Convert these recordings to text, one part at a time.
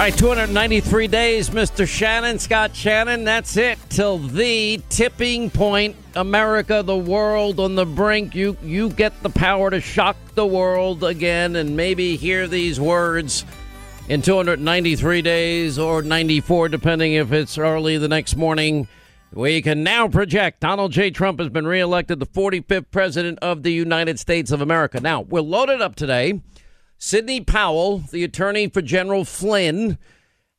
Right, 293 days, Mr. Shannon, Scott Shannon. That's it till the tipping point. America, the world on the brink. You you get the power to shock the world again and maybe hear these words in 293 days or 94, depending if it's early the next morning. We can now project Donald J. Trump has been reelected the 45th president of the United States of America. Now, we're loaded up today. Sidney Powell, the attorney for General Flynn,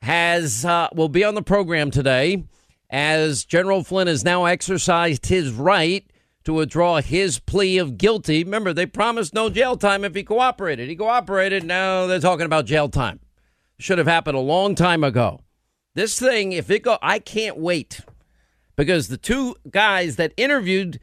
has uh, will be on the program today as General Flynn has now exercised his right to withdraw his plea of guilty. Remember, they promised no jail time if he cooperated. He cooperated. Now they're talking about jail time. Should have happened a long time ago. This thing, if it go, I can't wait because the two guys that interviewed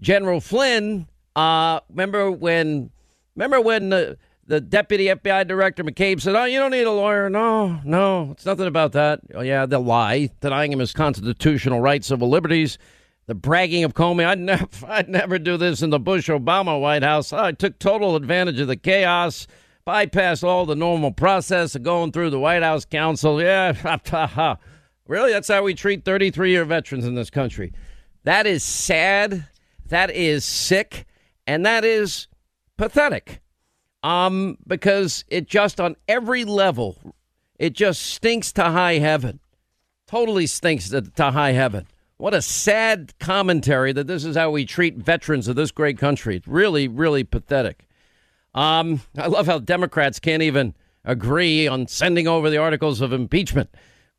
General Flynn, uh, remember when, remember when the the deputy FBI director McCabe said, "Oh, you don't need a lawyer." No, no, it's nothing about that. Oh, yeah, they'll lie, denying him his constitutional rights, civil liberties. The bragging of Comey, I'd never, I'd never do this in the Bush Obama White House. I took total advantage of the chaos, bypassed all the normal process of going through the White House counsel. Yeah, uh-huh. really, that's how we treat 33 year veterans in this country. That is sad. That is sick, and that is pathetic um, because it just on every level, it just stinks to high heaven. Totally stinks to, to high heaven. What a sad commentary that this is how we treat veterans of this great country. It's really, really pathetic. Um, I love how Democrats can't even agree on sending over the articles of impeachment,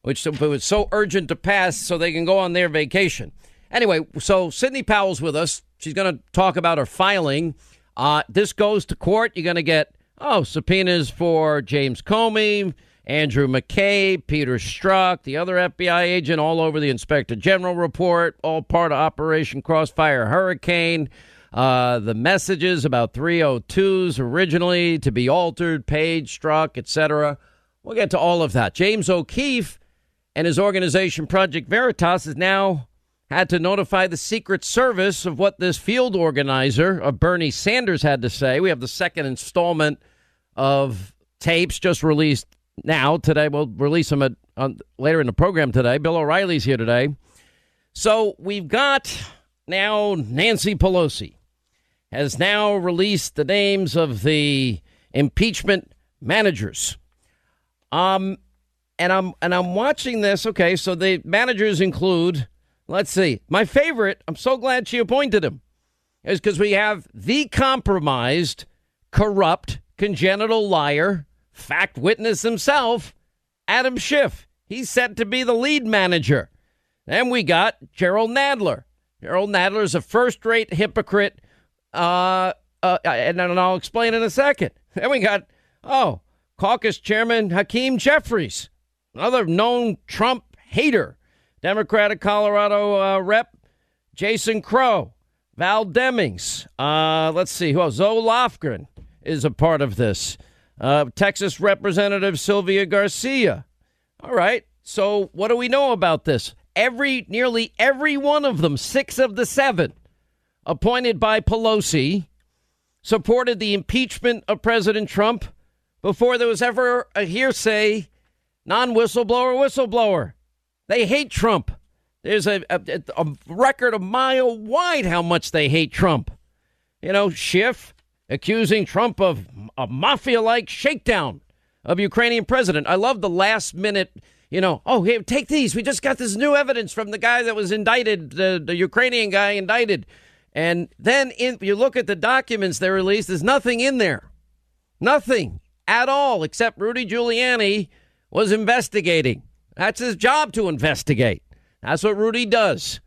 which was so urgent to pass so they can go on their vacation. Anyway, so Sidney Powell's with us. She's going to talk about her filing uh, this goes to court. You're going to get, oh, subpoenas for James Comey, Andrew McCabe, Peter Strzok, the other FBI agent, all over the Inspector General report, all part of Operation Crossfire Hurricane. Uh, the messages about 302s originally to be altered, Page, Strzok, etc. We'll get to all of that. James O'Keefe and his organization Project Veritas is now had to notify the Secret Service of what this field organizer of Bernie Sanders had to say. We have the second installment of tapes just released now today. We'll release them at, on, later in the program today. Bill O'Reilly's here today. So we've got now Nancy Pelosi has now released the names of the impeachment managers. Um, and I'm and I'm watching this. Okay, so the managers include Let's see. My favorite, I'm so glad she appointed him, is because we have the compromised, corrupt, congenital liar, fact witness himself, Adam Schiff. He's set to be the lead manager. Then we got Gerald Nadler. Gerald Nadler is a first rate hypocrite, uh, uh, and, and I'll explain in a second. Then we got, oh, caucus chairman Hakeem Jeffries, another known Trump hater. Democratic Colorado uh, rep Jason Crow, Val Demings. Uh, let's see who else. Zoe Lofgren is a part of this. Uh, Texas Representative Sylvia Garcia. All right. So what do we know about this? Every nearly every one of them, six of the seven, appointed by Pelosi, supported the impeachment of President Trump before there was ever a hearsay non-whistleblower whistleblower. They hate Trump. There's a, a, a record a mile wide how much they hate Trump. You know, Schiff accusing Trump of a mafia like shakedown of Ukrainian president. I love the last minute, you know, oh, here, take these. We just got this new evidence from the guy that was indicted, the, the Ukrainian guy indicted. And then in, you look at the documents they released, there's nothing in there. Nothing at all, except Rudy Giuliani was investigating. That's his job to investigate. That's what Rudy does.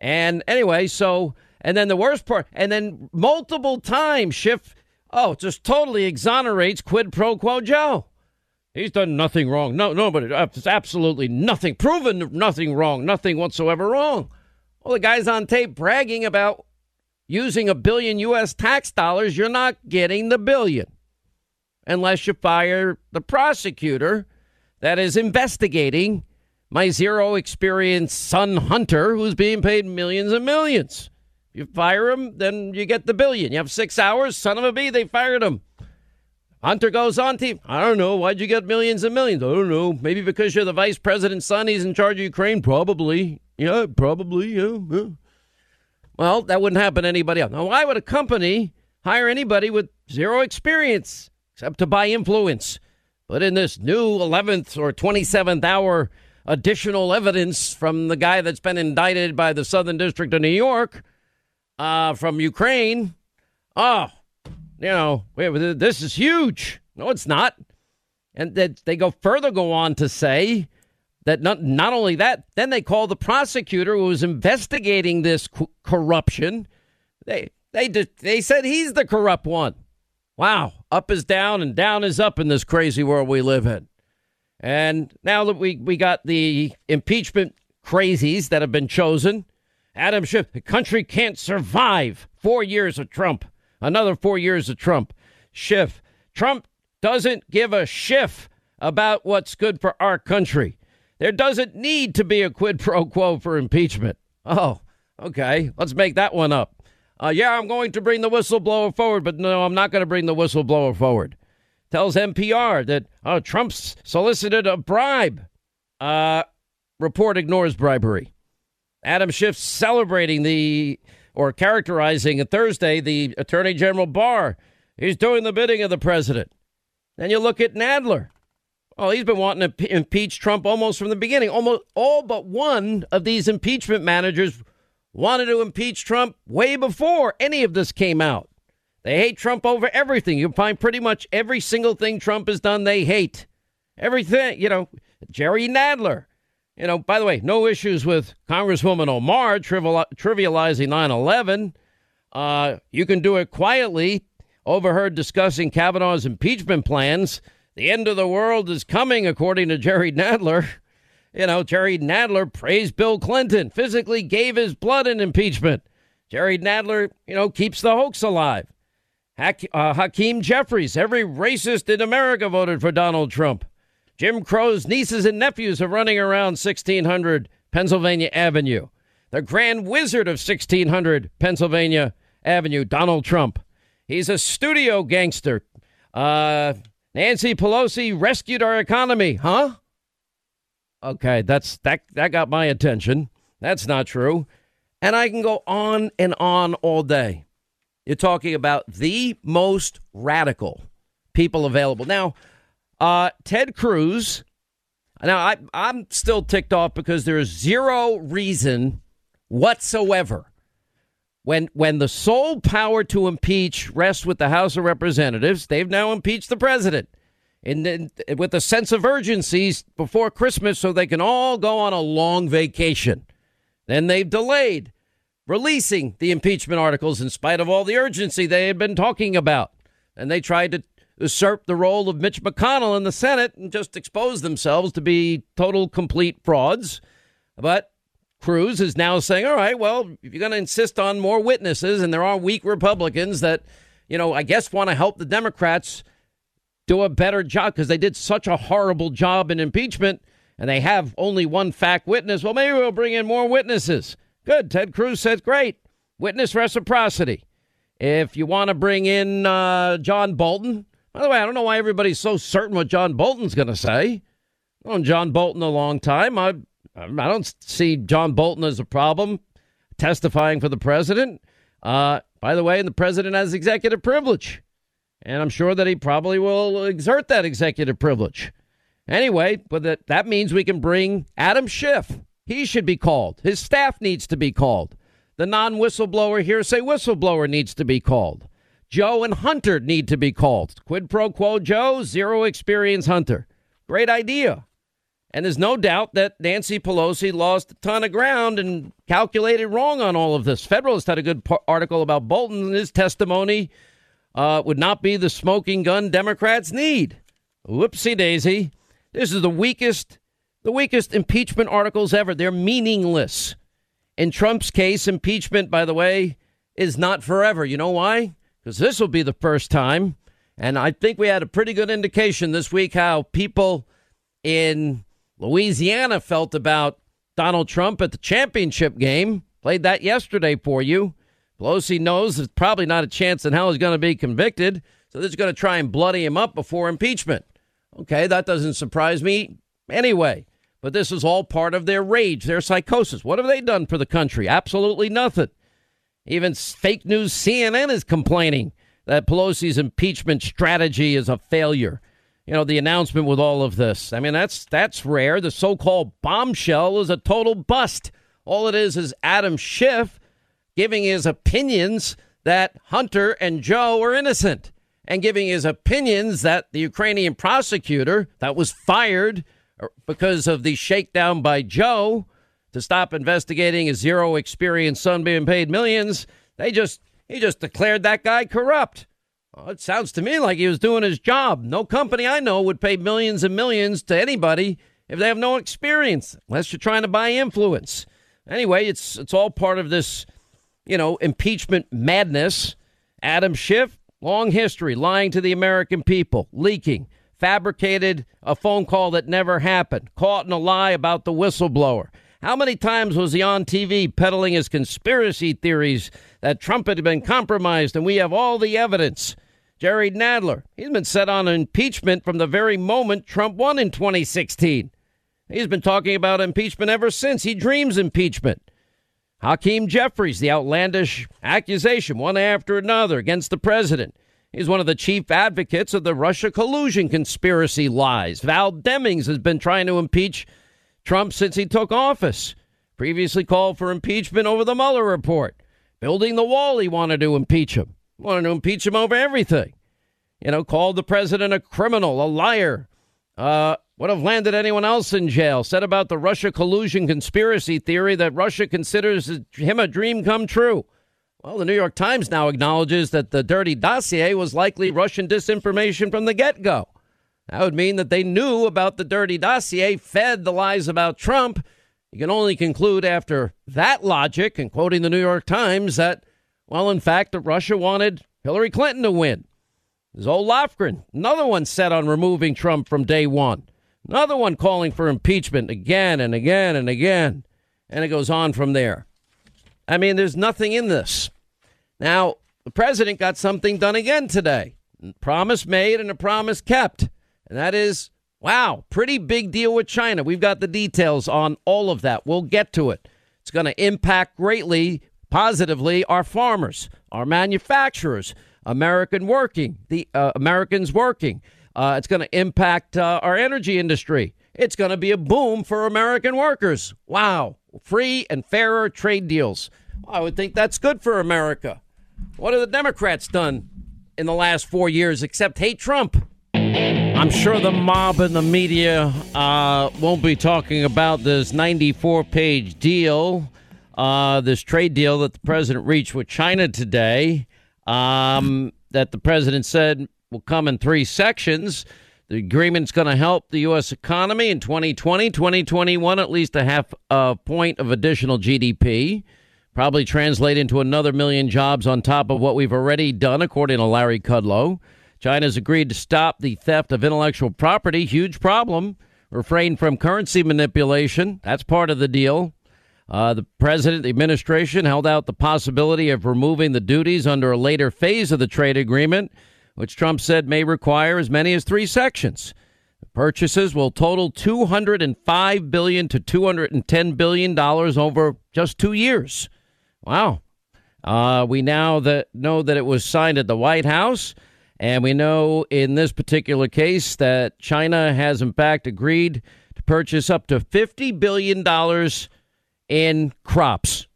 And anyway, so, and then the worst part, and then multiple times Schiff, oh, just totally exonerates quid pro quo Joe. He's done nothing wrong. No, nobody, absolutely nothing, proven nothing wrong, nothing whatsoever wrong. Well, the guy's on tape bragging about using a billion U.S. tax dollars. You're not getting the billion unless you fire the prosecutor that is investigating my zero experience son Hunter, who's being paid millions and millions. You fire him, then you get the billion. You have six hours, son of a bee, they fired him. Hunter goes on TV. I don't know. Why'd you get millions and millions? I don't know. Maybe because you're the vice president's son. He's in charge of Ukraine. Probably. Yeah, probably. Yeah. yeah. Well, that wouldn't happen to anybody else. Now, why would a company hire anybody with zero experience except to buy influence? But in this new 11th or 27th hour additional evidence from the guy that's been indicted by the Southern District of New York uh, from Ukraine, oh, you know, this is huge. No, it's not. And that they go further, go on to say that not, not only that, then they call the prosecutor who was investigating this co- corruption. They they they said he's the corrupt one. Wow, up is down and down is up in this crazy world we live in. And now that we we got the impeachment crazies that have been chosen, Adam Schiff, the country can't survive four years of Trump. Another four years of Trump. Schiff. Trump doesn't give a shiff about what's good for our country. There doesn't need to be a quid pro quo for impeachment. Oh, okay. Let's make that one up. Uh, yeah, I'm going to bring the whistleblower forward, but no, I'm not going to bring the whistleblower forward. Tells NPR that uh, Trump's solicited a bribe. Uh, report ignores bribery. Adam Schiff celebrating the or characterizing Thursday the Attorney General Barr. He's doing the bidding of the president. Then you look at Nadler. Oh, he's been wanting to impeach Trump almost from the beginning. Almost all but one of these impeachment managers wanted to impeach Trump way before any of this came out. They hate Trump over everything. You find pretty much every single thing Trump has done, they hate. Everything, you know, Jerry Nadler. You know, by the way, no issues with Congresswoman Omar trivializing 9 11. Uh, you can do it quietly. Overheard discussing Kavanaugh's impeachment plans. The end of the world is coming, according to Jerry Nadler. You know, Jerry Nadler praised Bill Clinton, physically gave his blood in impeachment. Jerry Nadler, you know, keeps the hoax alive. Hakeem, uh, Hakeem Jeffries, every racist in America voted for Donald Trump. Jim Crow's nieces and nephews are running around 1600 Pennsylvania Avenue. The grand wizard of 1600 Pennsylvania Avenue, Donald Trump. He's a studio gangster. Uh, Nancy Pelosi rescued our economy, huh? Okay, that's that that got my attention. That's not true. And I can go on and on all day. You're talking about the most radical people available. Now, uh, Ted Cruz. Now, I, I'm still ticked off because there is zero reason whatsoever when when the sole power to impeach rests with the House of Representatives. They've now impeached the president and then with a sense of urgency before Christmas so they can all go on a long vacation. Then they've delayed releasing the impeachment articles in spite of all the urgency they had been talking about. And they tried to usurp the role of Mitch McConnell in the Senate and just expose themselves to be total, complete frauds. But Cruz is now saying, all right, well, if you're going to insist on more witnesses, and there are weak Republicans that, you know, I guess want to help the Democrats do a better job because they did such a horrible job in impeachment and they have only one fact witness. Well, maybe we'll bring in more witnesses. Good. Ted Cruz says, great. Witness reciprocity. If you want to bring in uh, John Bolton, by the way, I don't know why everybody's so certain what John Bolton's going to say. I've known John Bolton a long time. I, I don't see John Bolton as a problem testifying for the president. Uh, by the way, and the president has executive privilege. And I'm sure that he probably will exert that executive privilege. Anyway, but that, that means we can bring Adam Schiff. He should be called. His staff needs to be called. The non whistleblower hearsay whistleblower needs to be called. Joe and Hunter need to be called. Quid pro quo Joe, zero experience Hunter. Great idea. And there's no doubt that Nancy Pelosi lost a ton of ground and calculated wrong on all of this. Federalist had a good article about Bolton and his testimony uh, would not be the smoking gun Democrats need. Whoopsie daisy. This is the weakest, the weakest impeachment articles ever. They're meaningless. In Trump's case, impeachment, by the way, is not forever. You know why? Because this will be the first time. And I think we had a pretty good indication this week how people in Louisiana felt about Donald Trump at the championship game. Played that yesterday for you. Pelosi knows there's probably not a chance in hell he's going to be convicted. So they're going to try and bloody him up before impeachment. Okay, that doesn't surprise me anyway. But this is all part of their rage, their psychosis. What have they done for the country? Absolutely nothing. Even fake news CNN is complaining that Pelosi's impeachment strategy is a failure. You know, the announcement with all of this. I mean, that's that's rare. The so-called bombshell is a total bust. All it is is Adam Schiff giving his opinions that Hunter and Joe are innocent and giving his opinions that the Ukrainian prosecutor that was fired because of the shakedown by Joe to stop investigating his zero experience son being paid millions, they just he just declared that guy corrupt. Well, it sounds to me like he was doing his job. No company I know would pay millions and millions to anybody if they have no experience, unless you're trying to buy influence. Anyway, it's it's all part of this, you know, impeachment madness. Adam Schiff, long history, lying to the American people, leaking, fabricated a phone call that never happened, caught in a lie about the whistleblower. How many times was he on TV peddling his conspiracy theories that Trump had been compromised and we have all the evidence? Jerry Nadler, he's been set on impeachment from the very moment Trump won in 2016. He's been talking about impeachment ever since. He dreams impeachment. Hakeem Jeffries, the outlandish accusation, one after another, against the president. He's one of the chief advocates of the Russia collusion conspiracy lies. Val Demings has been trying to impeach Trump since he took office. Previously called for impeachment over the Mueller report. Building the wall, he wanted to impeach him. Wanted to impeach him over everything. You know, called the president a criminal, a liar, uh, would have landed anyone else in jail. Said about the Russia collusion conspiracy theory that Russia considers him a dream come true. Well, the New York Times now acknowledges that the dirty dossier was likely Russian disinformation from the get go. That would mean that they knew about the dirty dossier, fed the lies about Trump. You can only conclude after that logic, and quoting the New York Times, that, well, in fact, that Russia wanted Hillary Clinton to win. Old Lofgren, another one set on removing Trump from day one. Another one calling for impeachment again and again and again. And it goes on from there. I mean, there's nothing in this. Now, the president got something done again today. Promise made and a promise kept. And that is, wow, pretty big deal with China. We've got the details on all of that. We'll get to it. It's going to impact greatly, positively, our farmers, our manufacturers, American working, the uh, Americans working. Uh, it's going to impact uh, our energy industry. It's going to be a boom for American workers. Wow. Free and fairer trade deals. I would think that's good for America. What have the Democrats done in the last four years except hate Trump? I'm sure the mob and the media uh, won't be talking about this 94 page deal, uh, this trade deal that the president reached with China today, um, that the president said will come in three sections. The agreement's going to help the U.S. economy in 2020, 2021, at least a half a point of additional GDP. Probably translate into another million jobs on top of what we've already done, according to Larry Kudlow. China's agreed to stop the theft of intellectual property. Huge problem. Refrain from currency manipulation. That's part of the deal. Uh, the president, the administration held out the possibility of removing the duties under a later phase of the trade agreement which Trump said may require as many as three sections. The purchases will total 205 billion to 210 billion dollars over just two years. Wow. Uh, we now that know that it was signed at the White House, and we know in this particular case that China has in fact agreed to purchase up to 50 billion dollars in crops.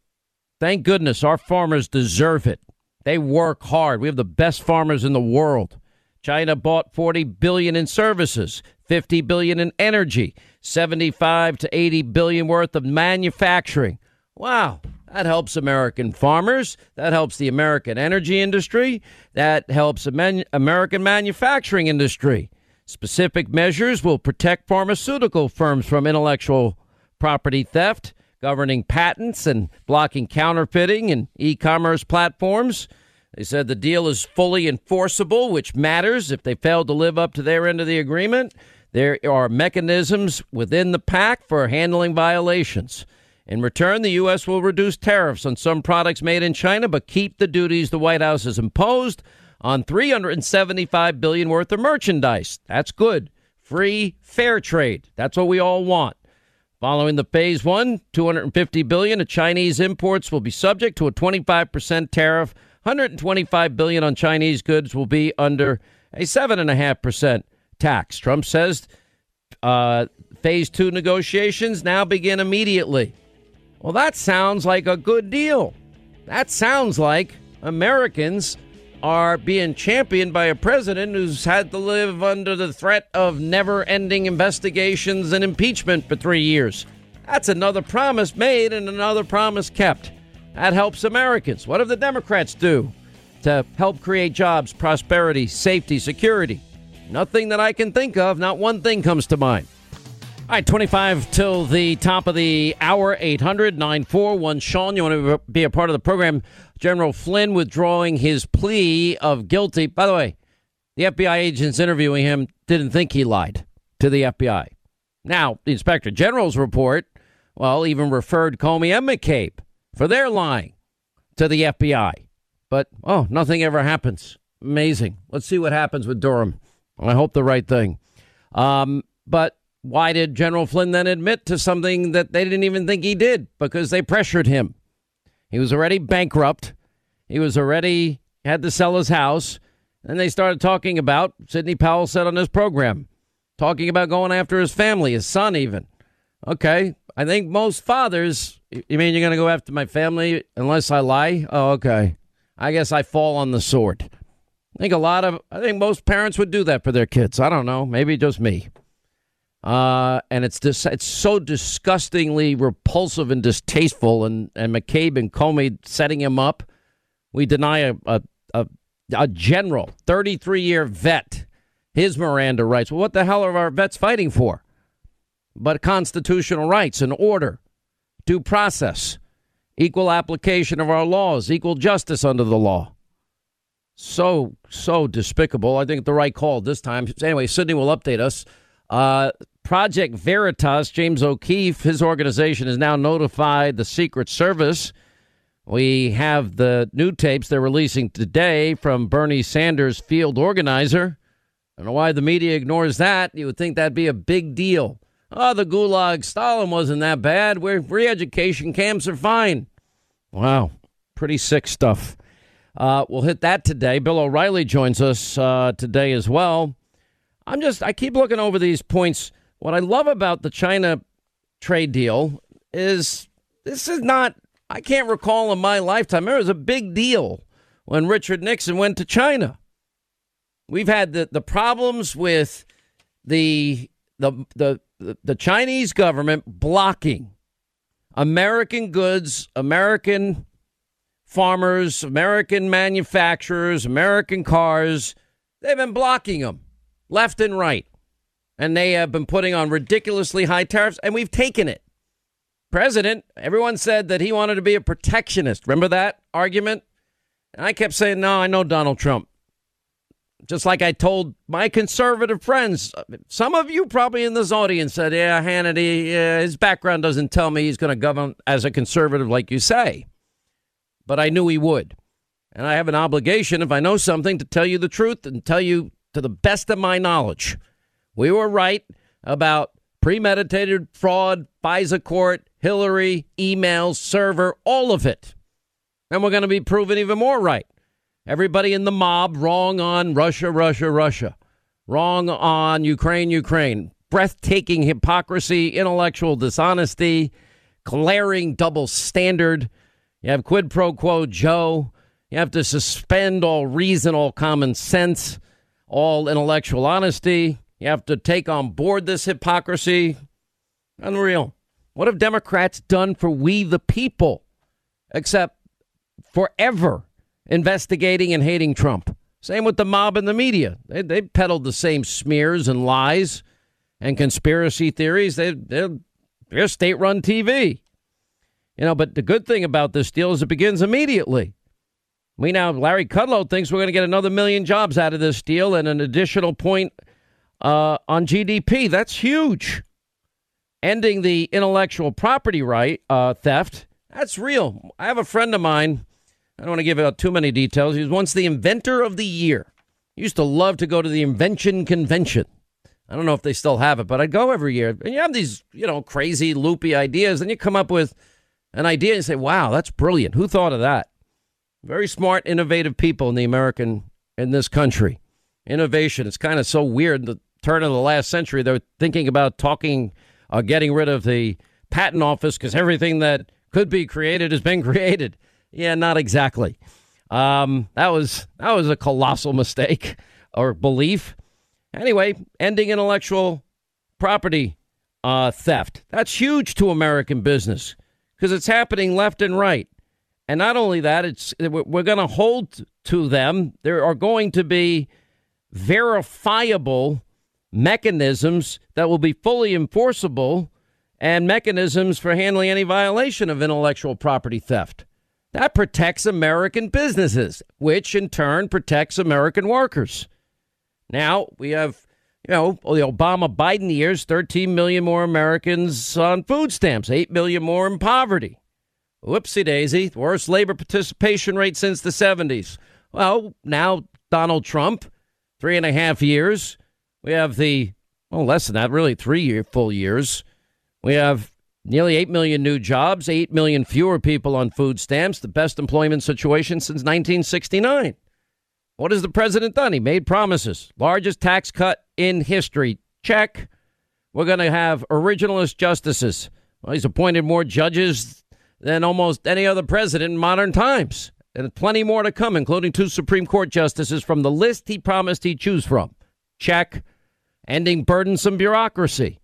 Thank goodness our farmers deserve it. They work hard. We have the best farmers in the world. China bought 40 billion in services, 50 billion in energy, 75 to 80 billion worth of manufacturing. Wow, that helps American farmers. That helps the American energy industry. That helps American manufacturing industry. Specific measures will protect pharmaceutical firms from intellectual property theft governing patents and blocking counterfeiting and e commerce platforms. They said the deal is fully enforceable, which matters if they fail to live up to their end of the agreement. There are mechanisms within the pact for handling violations. In return, the U.S. will reduce tariffs on some products made in China, but keep the duties the White House has imposed on 375 billion worth of merchandise. That's good. Free fair trade. That's what we all want. Following the phase 1, 250 billion of Chinese imports will be subject to a 25% tariff. 125 billion on Chinese goods will be under a 7.5% tax. Trump says uh, phase 2 negotiations now begin immediately. Well, that sounds like a good deal. That sounds like Americans are being championed by a president who's had to live under the threat of never ending investigations and impeachment for three years. That's another promise made and another promise kept. That helps Americans. What do the Democrats do to help create jobs, prosperity, safety, security? Nothing that I can think of. Not one thing comes to mind. All right, 25 till the top of the hour, 800 941 Sean. You want to be a part of the program? General Flynn withdrawing his plea of guilty. By the way, the FBI agents interviewing him didn't think he lied to the FBI. Now, the Inspector General's report, well, even referred Comey and McCabe for their lying to the FBI. But, oh, nothing ever happens. Amazing. Let's see what happens with Durham. I hope the right thing. Um, but why did General Flynn then admit to something that they didn't even think he did? Because they pressured him. He was already bankrupt. He was already had to sell his house. And they started talking about, Sidney Powell said on his program, talking about going after his family, his son even. Okay. I think most fathers, you mean you're going to go after my family unless I lie? Oh, okay. I guess I fall on the sword. I think a lot of, I think most parents would do that for their kids. I don't know. Maybe just me. Uh, and it's dis- it's so disgustingly repulsive and distasteful. And, and McCabe and Comey setting him up. We deny a, a, a, a general, 33 year vet, his Miranda rights. Well, what the hell are our vets fighting for? But constitutional rights and order, due process, equal application of our laws, equal justice under the law. So, so despicable. I think the right call this time. Anyway, Sidney will update us. Uh, Project Veritas, James O'Keefe, his organization has now notified the Secret Service. We have the new tapes they're releasing today from Bernie Sanders' field organizer. I don't know why the media ignores that. You would think that'd be a big deal. Oh, the Gulag Stalin wasn't that bad. We're re education camps are fine. Wow, pretty sick stuff. Uh, we'll hit that today. Bill O'Reilly joins us uh, today as well. I'm just, I keep looking over these points. What I love about the China trade deal is this is not, I can't recall in my lifetime, it was a big deal when Richard Nixon went to China. We've had the, the problems with the, the, the, the Chinese government blocking American goods, American farmers, American manufacturers, American cars. They've been blocking them left and right. And they have been putting on ridiculously high tariffs, and we've taken it. President, everyone said that he wanted to be a protectionist. Remember that argument? And I kept saying, no, I know Donald Trump. Just like I told my conservative friends, some of you probably in this audience said, yeah, Hannity, yeah, his background doesn't tell me he's going to govern as a conservative like you say. But I knew he would. And I have an obligation, if I know something, to tell you the truth and tell you to the best of my knowledge. We were right about premeditated fraud, FISA court, Hillary, emails, server, all of it. And we're going to be proven even more right. Everybody in the mob wrong on Russia, Russia, Russia. Wrong on Ukraine, Ukraine. Breathtaking hypocrisy, intellectual dishonesty, glaring double standard. You have quid pro quo Joe. You have to suspend all reason, all common sense all intellectual honesty. You have to take on board this hypocrisy. Unreal. What have Democrats done for we the people except forever investigating and hating Trump? Same with the mob and the media. They, they peddled the same smears and lies and conspiracy theories. They, they're, they're state run TV. You know, but the good thing about this deal is it begins immediately. We now, Larry Kudlow thinks we're going to get another million jobs out of this deal and an additional point uh, on GDP. That's huge. Ending the intellectual property right uh, theft. That's real. I have a friend of mine I don't want to give out too many details. He was once the inventor of the year. He used to love to go to the invention convention. I don't know if they still have it, but I'd go every year. And you have these, you know, crazy, loopy ideas, and you come up with an idea and say, wow, that's brilliant. Who thought of that? Very smart, innovative people in the American, in this country. Innovation. It's kind of so weird. The turn of the last century, they're thinking about talking, uh, getting rid of the patent office because everything that could be created has been created. Yeah, not exactly. Um, that was that was a colossal mistake or belief. Anyway, ending intellectual property uh, theft. That's huge to American business because it's happening left and right. And not only that, it's we're going to hold to them. There are going to be verifiable mechanisms that will be fully enforceable and mechanisms for handling any violation of intellectual property theft. That protects American businesses, which in turn protects American workers. Now we have, you know, the Obama Biden years 13 million more Americans on food stamps, 8 million more in poverty. Whoopsie daisy, worst labor participation rate since the 70s. Well, now Donald Trump, three and a half years. We have the, well, less than that, really three year, full years. We have nearly 8 million new jobs, 8 million fewer people on food stamps, the best employment situation since 1969. What has the president done? He made promises. Largest tax cut in history. Check. We're going to have originalist justices. Well, he's appointed more judges than almost any other president in modern times. And plenty more to come, including two Supreme Court justices from the list he promised he'd choose from. Check. Ending burdensome bureaucracy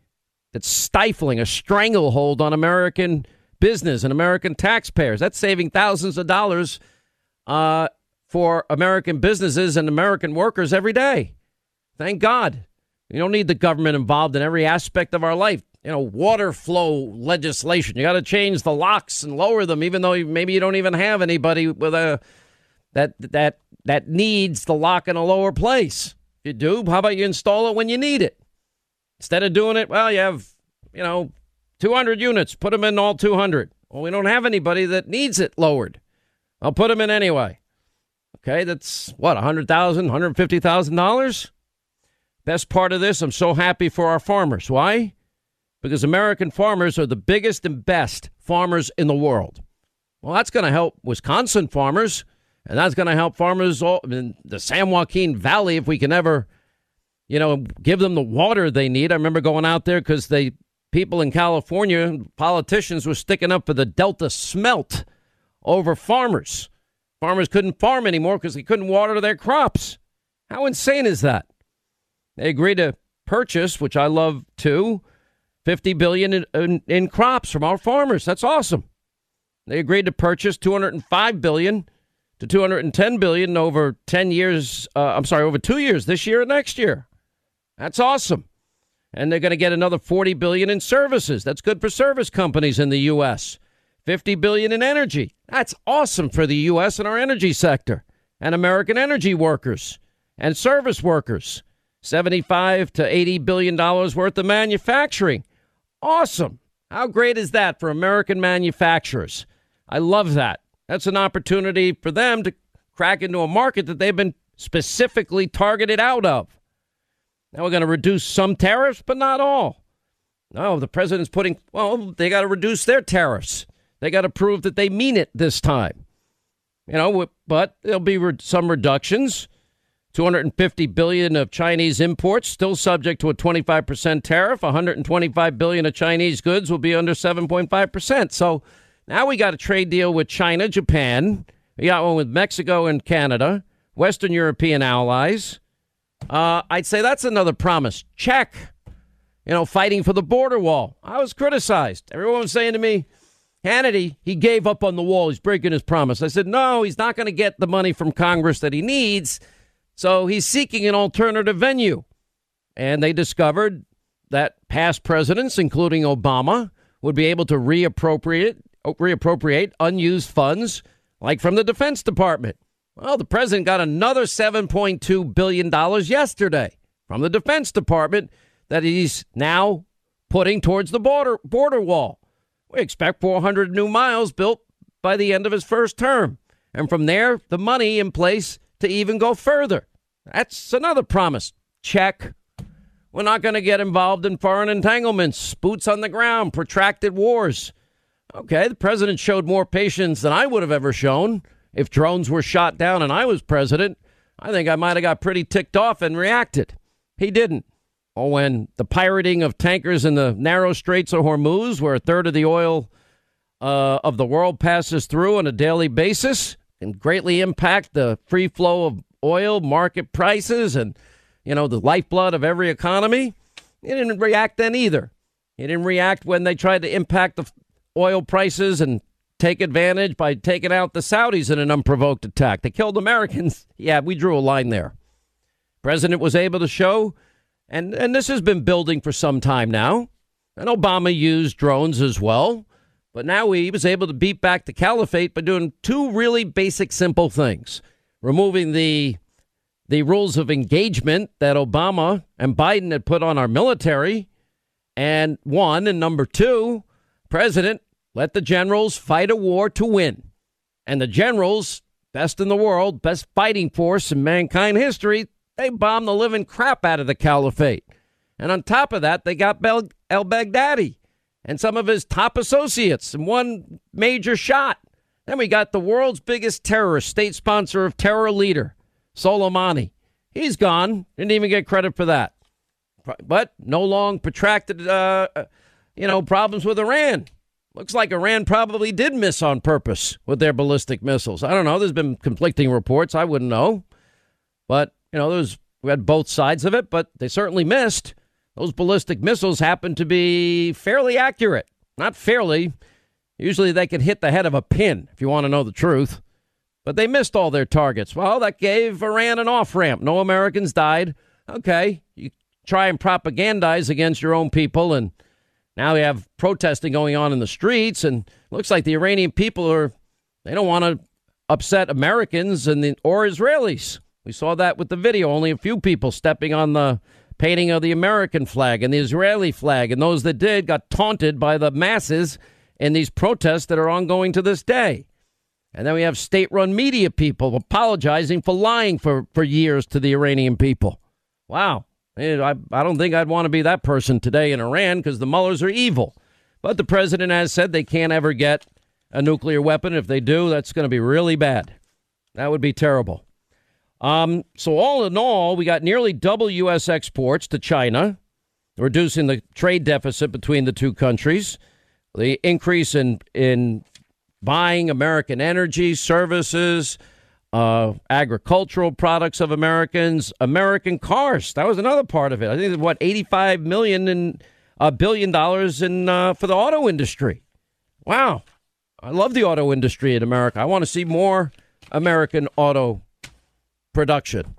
that's stifling a stranglehold on American business and American taxpayers. That's saving thousands of dollars uh, for American businesses and American workers every day. Thank God. You don't need the government involved in every aspect of our life. You know, water flow legislation. You got to change the locks and lower them, even though maybe you don't even have anybody with a that that that needs the lock in a lower place. You do. How about you install it when you need it? Instead of doing it, well, you have you know 200 units. Put them in all 200. Well, we don't have anybody that needs it lowered. I'll put them in anyway. Okay, that's what, $100,000, $150,000? Best part of this, I'm so happy for our farmers. Why? Because American farmers are the biggest and best farmers in the world. Well, that's going to help Wisconsin farmers, and that's going to help farmers all, in the San Joaquin Valley if we can ever, you know, give them the water they need. I remember going out there because they people in California, politicians were sticking up for the Delta smelt over farmers. Farmers couldn't farm anymore because they couldn't water their crops. How insane is that? They agreed to purchase, which I love too, 50 billion in, in, in crops from our farmers. That's awesome. They agreed to purchase 205 billion to 210 billion over 10 years. Uh, I'm sorry, over two years, this year and next year. That's awesome. And they're going to get another 40 billion in services. That's good for service companies in the U.S. 50 billion in energy. That's awesome for the US and our energy sector and American energy workers and service workers. 75 to 80 billion dollars worth of manufacturing. Awesome. How great is that for American manufacturers? I love that. That's an opportunity for them to crack into a market that they've been specifically targeted out of. Now we're going to reduce some tariffs, but not all. No, the president's putting, well, they got to reduce their tariffs. They got to prove that they mean it this time. You know, but there'll be some reductions. 250 billion of Chinese imports still subject to a 25% tariff. 125 billion of Chinese goods will be under 7.5%. So now we got a trade deal with China, Japan. We got one with Mexico and Canada, Western European allies. Uh, I'd say that's another promise. Check. You know, fighting for the border wall. I was criticized. Everyone was saying to me, Hannity, he gave up on the wall. He's breaking his promise. I said, no, he's not going to get the money from Congress that he needs. So he's seeking an alternative venue. And they discovered that past presidents, including Obama, would be able to reappropriate, reappropriate unused funds, like from the Defense Department. Well, the president got another $7.2 billion yesterday from the Defense Department that he's now putting towards the border, border wall. We expect 400 new miles built by the end of his first term. And from there, the money in place to even go further. That's another promise. Check. We're not going to get involved in foreign entanglements, boots on the ground, protracted wars. Okay, the president showed more patience than I would have ever shown if drones were shot down and I was president. I think I might have got pretty ticked off and reacted. He didn't. Or when the pirating of tankers in the narrow straits of Hormuz, where a third of the oil uh, of the world passes through on a daily basis, can greatly impact the free flow of oil, market prices, and you know the lifeblood of every economy. He didn't react then either. He didn't react when they tried to impact the oil prices and take advantage by taking out the Saudis in an unprovoked attack. They killed Americans. Yeah, we drew a line there. President was able to show and, and this has been building for some time now. And Obama used drones as well. But now he was able to beat back the caliphate by doing two really basic, simple things removing the the rules of engagement that Obama and Biden had put on our military. And one, and number two, President let the generals fight a war to win. And the generals, best in the world, best fighting force in mankind history, they bombed the living crap out of the caliphate. And on top of that, they got El Baghdadi and some of his top associates in one major shot. Then we got the world's biggest terrorist, state sponsor of terror leader, Soleimani. He's gone. Didn't even get credit for that. But no long protracted, uh, you know, problems with Iran. Looks like Iran probably did miss on purpose with their ballistic missiles. I don't know. There's been conflicting reports. I wouldn't know. But you know, there's we had both sides of it, but they certainly missed. Those ballistic missiles happened to be fairly accurate. Not fairly. Usually they could hit the head of a pin, if you want to know the truth. But they missed all their targets. Well, that gave Iran an off ramp. No Americans died. Okay, you try and propagandize against your own people, and now we have protesting going on in the streets, and looks like the Iranian people are they don't want to upset Americans and the, or Israelis. We saw that with the video. Only a few people stepping on the painting of the American flag and the Israeli flag. And those that did got taunted by the masses in these protests that are ongoing to this day. And then we have state run media people apologizing for lying for, for years to the Iranian people. Wow. I, I don't think I'd want to be that person today in Iran because the Mullahs are evil. But the president has said they can't ever get a nuclear weapon. If they do, that's going to be really bad. That would be terrible. Um, so, all in all, we got nearly double U.S. exports to China, reducing the trade deficit between the two countries. The increase in, in buying American energy, services, uh, agricultural products of Americans, American cars. That was another part of it. I think what eighty-five million and a billion dollars in uh, for the auto industry. Wow, I love the auto industry in America. I want to see more American auto production.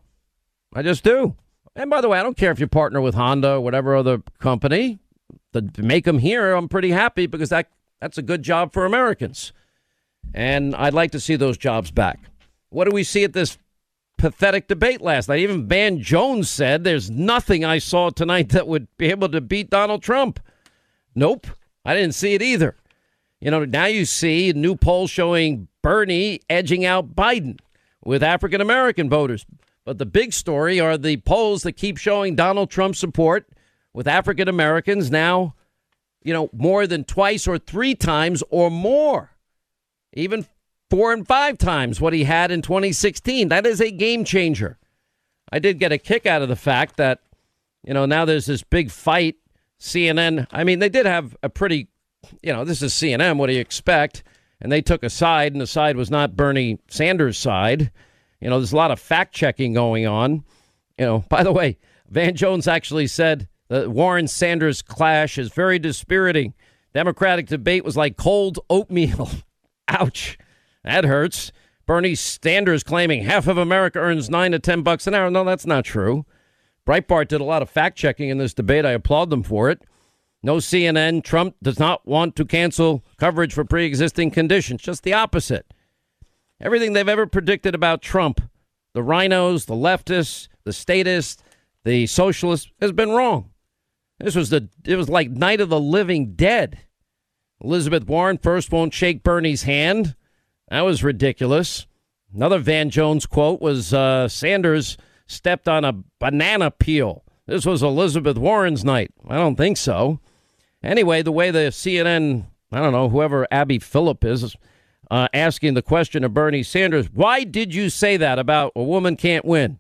I just do. And by the way, I don't care if you partner with Honda or whatever other company. To make them here, I'm pretty happy because that that's a good job for Americans. And I'd like to see those jobs back. What do we see at this pathetic debate last night? Even Van Jones said there's nothing I saw tonight that would be able to beat Donald Trump. Nope. I didn't see it either. You know, now you see a new poll showing Bernie edging out Biden with African American voters. But the big story are the polls that keep showing Donald Trump support with African Americans now, you know, more than twice or three times or more, even four and five times what he had in 2016. That is a game changer. I did get a kick out of the fact that, you know, now there's this big fight. CNN, I mean, they did have a pretty, you know, this is CNN. What do you expect? and they took a side, and the side was not Bernie Sanders' side. You know, there's a lot of fact checking going on. You know, by the way, Van Jones actually said the Warren Sanders clash is very dispiriting. Democratic debate was like cold oatmeal. Ouch. That hurts. Bernie Sanders claiming half of America earns nine to ten bucks an hour. No, that's not true. Breitbart did a lot of fact checking in this debate. I applaud them for it. No CNN. Trump does not want to cancel coverage for pre existing conditions. Just the opposite. Everything they've ever predicted about Trump, the RINOs, the leftists, the statists, the socialists, has been wrong. This was the it was like Night of the Living Dead. Elizabeth Warren first won't shake Bernie's hand. That was ridiculous. Another Van Jones quote was uh, Sanders stepped on a banana peel. This was Elizabeth Warren's night. I don't think so. Anyway, the way the CNN, I don't know, whoever Abby Phillip is, uh, asking the question of Bernie Sanders, why did you say that about a woman can't win?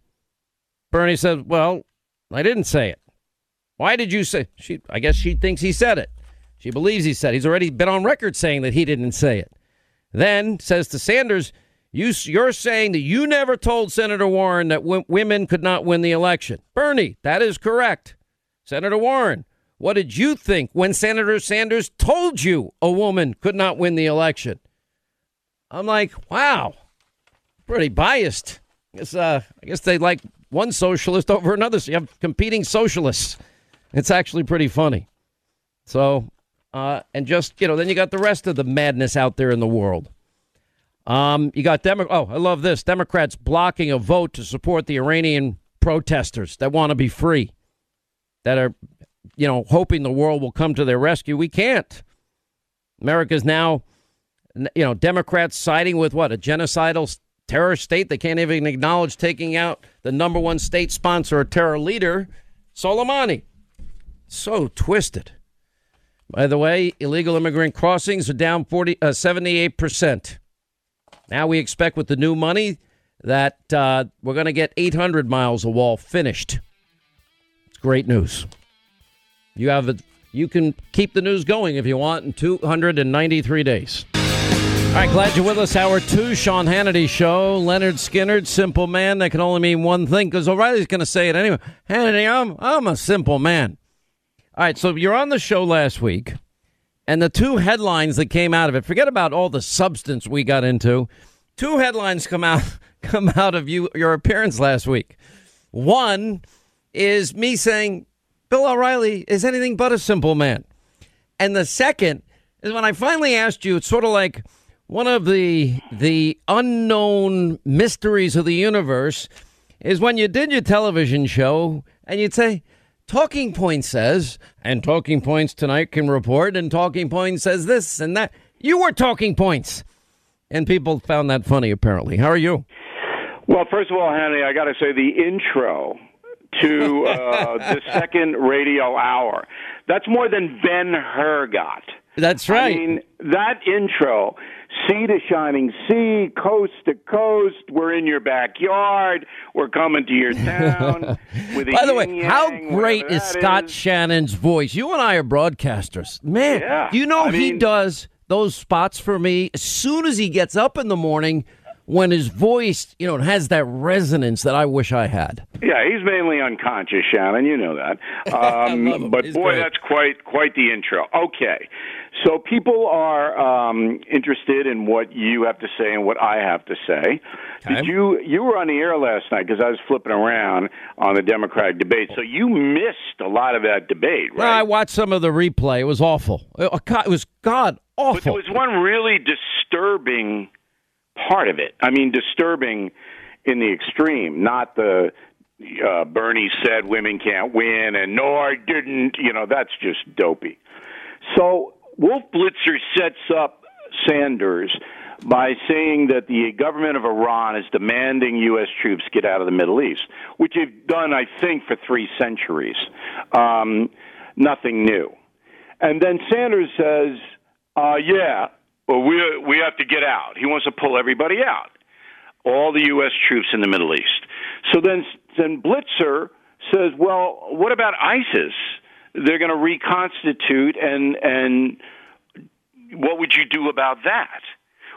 Bernie said, well, I didn't say it. Why did you say? She, I guess she thinks he said it. She believes he said. It. He's already been on record saying that he didn't say it. Then says to Sanders, you, you're saying that you never told Senator Warren that w- women could not win the election. Bernie, that is correct. Senator Warren, what did you think when Senator Sanders told you a woman could not win the election? I'm like, wow, pretty biased. I guess, uh, I guess they like one socialist over another. So you have competing socialists. It's actually pretty funny. So, uh, and just, you know, then you got the rest of the madness out there in the world. Um, you got Demo- Oh, I love this. Democrats blocking a vote to support the Iranian protesters that want to be free, that are, you know, hoping the world will come to their rescue. We can't. America's now, you know, Democrats siding with what a genocidal terror state. They can't even acknowledge taking out the number one state sponsor or terror leader, Soleimani. So twisted. By the way, illegal immigrant crossings are down 40, uh, 78%. Now we expect with the new money that uh, we're going to get 800 miles of wall finished. It's great news. You have a, you can keep the news going if you want in 293 days. All right, glad you're with us. Hour two, Sean Hannity show. Lynyrd Skynyrd, simple man. That can only mean one thing because O'Reilly's going to say it anyway. Hannity, I'm I'm a simple man. All right, so you're on the show last week. And the two headlines that came out of it, forget about all the substance we got into. Two headlines come out come out of you your appearance last week. One is me saying Bill O'Reilly is anything but a simple man. And the second is when I finally asked you, it's sort of like one of the the unknown mysteries of the universe is when you did your television show and you'd say, Talking Point says, and Talking Points tonight can report, and Talking Point says this and that. You were Talking Points. And people found that funny, apparently. How are you? Well, first of all, Hanny, I got to say the intro to uh, the second radio hour. That's more than Ben Hur got. That's right. I mean, that intro sea to shining sea, coast to coast. We're in your backyard. We're coming to your town. with By the way, how great is Scott is. Shannon's voice? You and I are broadcasters. Man, Yeah, you know I he mean- does those spots for me as soon as he gets up in the morning when his voice, you know, has that resonance that I wish I had. Yeah, he's mainly unconscious, Shannon. You know that. Um, love him. but He's boy, great. that's quite quite the intro. Okay, so people are um, interested in what you have to say and what I have to say. Okay. Did you you were on the air last night because I was flipping around on the Democratic debate, so you missed a lot of that debate, Well, I watched some of the replay. It was awful. It it was god awful. but there was one really disturbing part of it. I mean, disturbing in the extreme, not the uh, Bernie said women can't win, and no, I didn't. You know, that's just dopey. So Wolf Blitzer sets up Sanders by saying that the government of Iran is demanding U.S. troops get out of the Middle East, which they've done, I think, for three centuries. Um, nothing new. And then Sanders says, uh, "Yeah, well, we we have to get out." He wants to pull everybody out, all the U.S. troops in the Middle East. So then, then Blitzer says, "Well, what about ISIS? They're going to reconstitute, and and what would you do about that?"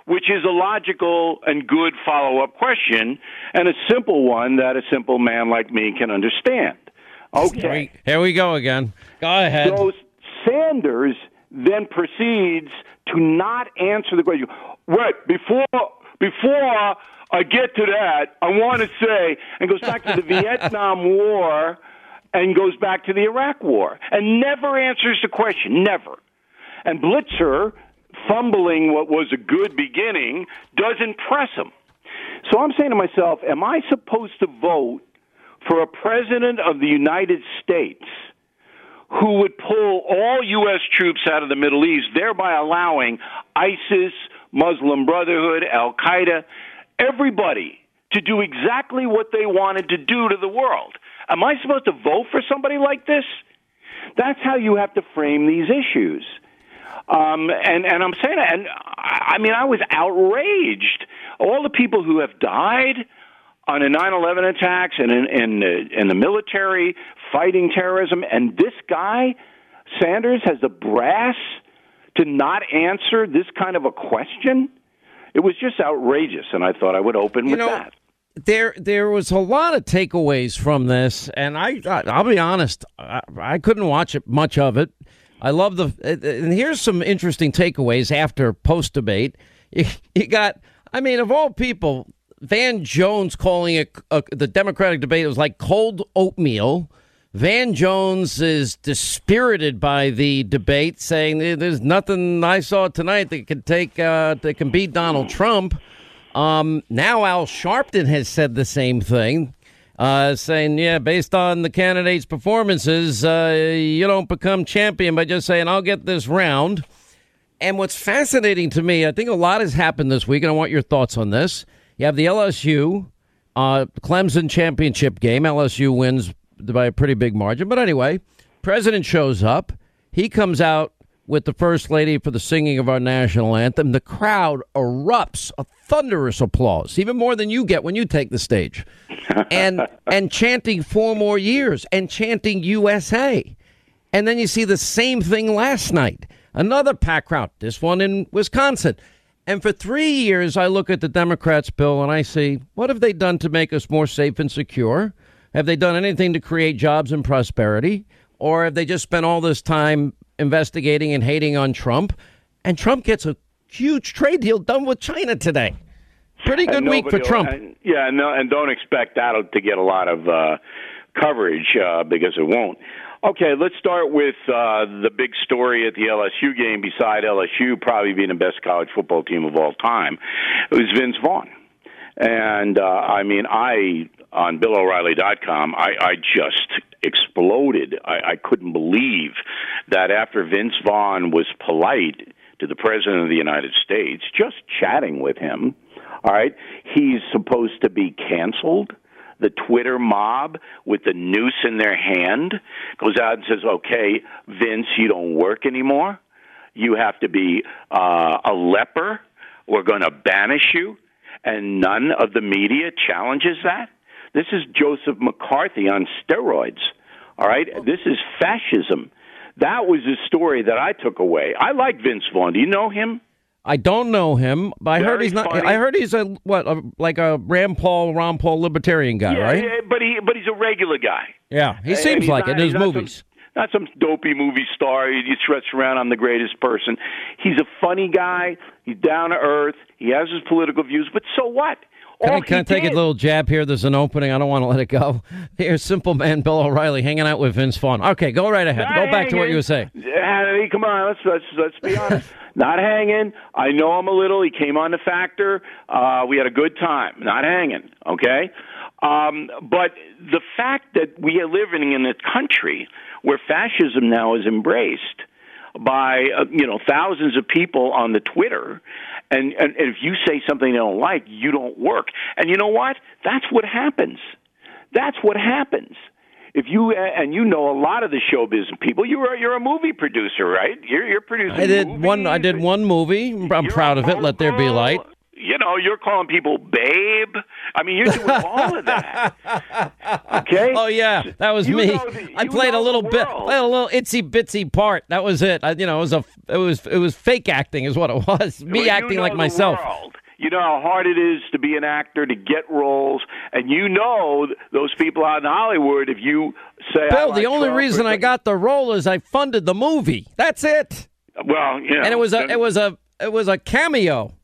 Which is a logical and good follow up question, and a simple one that a simple man like me can understand. Okay. Here we go again. Go ahead. So Sanders then proceeds to not answer the question. Wait, before before I get to that, I want to say, and goes back to the Vietnam War and goes back to the Iraq War and never answers the question, never. And Blitzer, fumbling what was a good beginning, doesn't press him. So I'm saying to myself, am I supposed to vote for a president of the United States who would pull all U.S. troops out of the Middle East, thereby allowing ISIS, Muslim Brotherhood, Al Qaeda, everybody to do exactly what they wanted to do to the world. Am I supposed to vote for somebody like this? That's how you have to frame these issues. Um, and and I'm saying, and I mean, I was outraged. All the people who have died on the 9/11 attacks and in in the, in the military fighting terrorism, and this guy Sanders has the brass to not answer this kind of a question. It was just outrageous, and I thought I would open you with know, that. There, there was a lot of takeaways from this, and I, I'll be honest, I, I couldn't watch it much of it. I love the, and here's some interesting takeaways after post debate. You, you, got, I mean, of all people, Van Jones calling it uh, the Democratic debate was like cold oatmeal. Van Jones is dispirited by the debate, saying there's nothing I saw tonight that can take uh, that can beat Donald Trump. Um, now Al Sharpton has said the same thing, uh, saying, "Yeah, based on the candidates' performances, uh, you don't become champion by just saying I'll get this round." And what's fascinating to me, I think a lot has happened this week, and I want your thoughts on this. You have the LSU uh, Clemson championship game. LSU wins by a pretty big margin. But anyway, president shows up. He comes out with the first lady for the singing of our national anthem. The crowd erupts a thunderous applause, even more than you get when you take the stage, and and chanting four more years and chanting USA. And then you see the same thing last night. Another packed crowd. This one in Wisconsin. And for three years, I look at the Democrats' bill and I see what have they done to make us more safe and secure? Have they done anything to create jobs and prosperity? Or have they just spent all this time investigating and hating on Trump? And Trump gets a huge trade deal done with China today. Pretty good week for Trump. And, yeah, no, and don't expect that to get a lot of uh, coverage uh, because it won't. Okay, let's start with uh, the big story at the LSU game. Beside LSU probably being the best college football team of all time, it was Vince Vaughn. And uh, I mean, I on BillO'Reilly.com, I, I just exploded. I, I couldn't believe that after Vince Vaughn was polite to the President of the United States, just chatting with him, all right, he's supposed to be canceled. The Twitter mob with the noose in their hand goes out and says, okay, Vince, you don't work anymore. You have to be uh, a leper. We're going to banish you. And none of the media challenges that. This is Joseph McCarthy on steroids. All right, this is fascism. That was the story that I took away. I like Vince Vaughn. Do you know him? I don't know him, but I Very heard he's not. funny. I heard he's a what, a, like a Rand Paul, Ron Paul libertarian guy, yeah, right? yeah, but he but he's a regular guy. Yeah, he seems like not- it in his not some- movies. not some dopey movie star. He stretches around. I'm the greatest person. He's a funny guy. He's down to earth. He has his political views, but so what? Can I, can I take a little jab here? There's an opening. I don't want to let it go. Here's Simple Man Bill O'Reilly hanging out with Vince Vaughn. Okay, go right ahead. Go back to what you were saying. Hannity, come on, let's let's let's be honest. Not hanging. I know him a little. He came on the Factor. Uh, we had a good time. Not hanging. Okay. Um, but the fact that we are living in a country where fascism now is embraced by uh, you know thousands of people on the Twitter, and, and if you say something they don't like, you don't work. And you know what? That's what happens. That's what happens. If you and you know a lot of the show business people, you're you're a movie producer, right? You're you're producing. I did movies. one. I did one movie. I'm You're proud of it. Let there be light. You know, you're calling people babe. I mean, you're doing all of that. Okay. Oh yeah, that was You me. the- I played a little bit, played a little itsy bitsy part. That was it. I, you know, it was a, it was, it was fake acting, is what it was. Me Well, acting like myself. world. You know how hard it is to be an actor to get roles, and you know those people out in Hollywood. If you say, I Bill, the only Trump reason I got the role is I funded the movie. That's it. well, you know, And it was a, it was a, it was a cameo.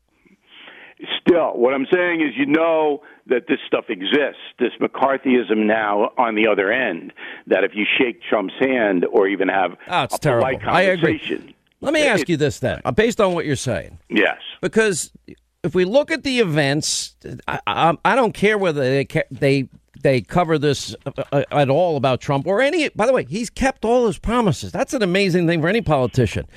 Still, what I'm saying is, you know that this stuff exists. This McCarthyism now on the other end. That if you shake Trump's hand or even have Oh, it's a polite terrible. I agree. Let me it- ask you this then, uh, based on what you're saying. yes, because if we look at the events, I, I, I don't care whether they they they cover this uh, uh, at all about Trump or any. By the way, he's kept all his promises. That's an amazing thing for any politician.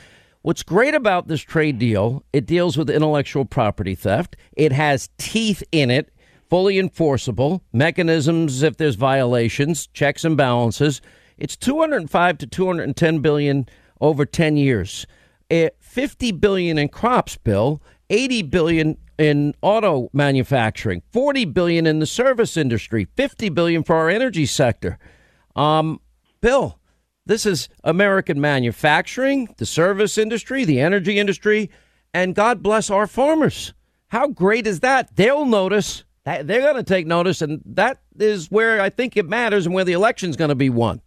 What's great about this trade deal, it deals with intellectual property theft. It has teeth in it, fully enforceable, mechanisms if there's violations, checks and balances. It's 205 to 210 billion over 10 years. Eh, 50 billion in crops, Bill, 80 billion in auto manufacturing, 40 billion in the service industry, 50 billion for our energy sector. Um, Bill, this is American manufacturing, the service industry, the energy industry, and God bless our farmers. How great is that? They'll notice. They're going to take notice, and that is where I think it matters and where the election's going to be won.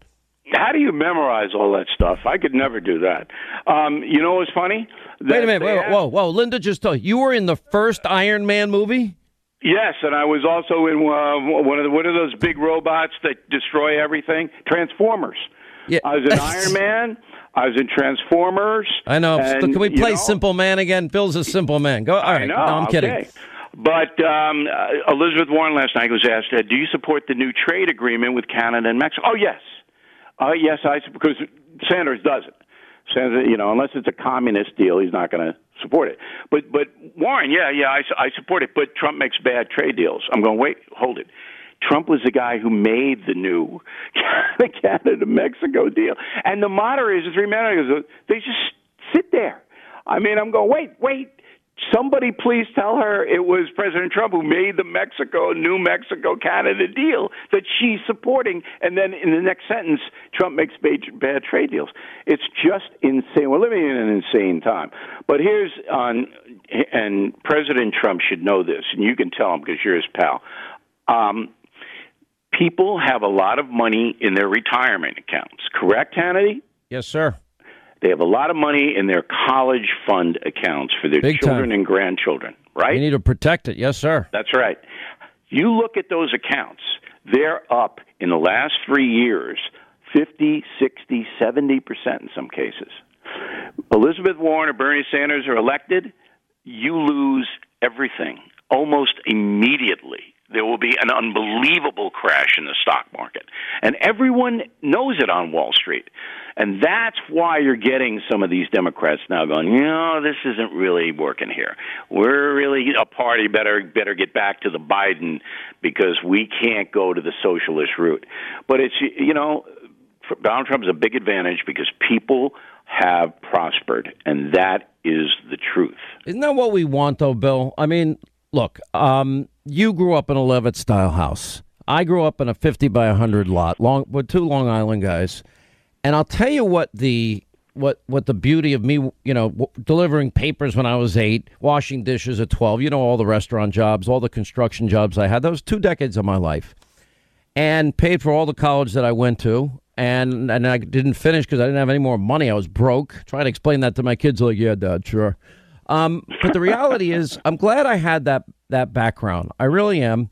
How do you memorize all that stuff? I could never do that. Um, you know what's funny? Wait a minute. Whoa, whoa, whoa. Linda just told you were in the first Iron Man movie? Yes, and I was also in uh, one of the, what are those big robots that destroy everything? Transformers. Yeah. I was in Iron Man. I was in Transformers. I know. And, Can we play know, Simple Man again? Bill's a simple man. Go. All right. Know, no, I'm okay. kidding. But um, uh, Elizabeth Warren last night was asked, uh, "Do you support the new trade agreement with Canada and Mexico?" Oh, yes. Uh, yes, I because Sanders doesn't. Sanders, you know, unless it's a communist deal, he's not going to support it. But but Warren, yeah, yeah, I, I support it. But Trump makes bad trade deals. I'm going wait, hold it. Trump was the guy who made the new Canada Mexico deal, and the moderators, the three moderators, they just sit there. I mean, I'm going wait, wait somebody please tell her it was President Trump who made the Mexico, New Mexico, Canada deal that she's supporting. And then in the next sentence, Trump makes bad, bad trade deals. It's just insane. We're living in an insane time. But here's on, and President Trump should know this, and you can tell him because you're his pal. Um, people have a lot of money in their retirement accounts, correct, Hannity? Yes, sir. They have a lot of money in their college fund accounts for their Big children time. and grandchildren, right? You need to protect it. Yes, sir. That's right. You look at those accounts, they're up in the last three years 50, 60, 70% in some cases. Elizabeth Warren or Bernie Sanders are elected, you lose everything almost immediately there will be an unbelievable crash in the stock market. And everyone knows it on Wall Street. And that's why you're getting some of these Democrats now going, you know, this isn't really working here. We're really a party better better get back to the Biden because we can't go to the socialist route. But it's you know, Donald Trump's a big advantage because people have prospered, and that is the truth. Isn't that what we want, though, Bill? I mean, look, um, you grew up in a Levitt style house. I grew up in a 50 by 100 lot, long with two Long Island guys. And I'll tell you what the what what the beauty of me, you know, w- delivering papers when I was 8, washing dishes at 12, you know all the restaurant jobs, all the construction jobs I had. Those two decades of my life. And paid for all the college that I went to. And and I didn't finish because I didn't have any more money. I was broke. Trying to explain that to my kids, like, yeah, Dad, sure. Um, but the reality is, I'm glad I had that that background. I really am.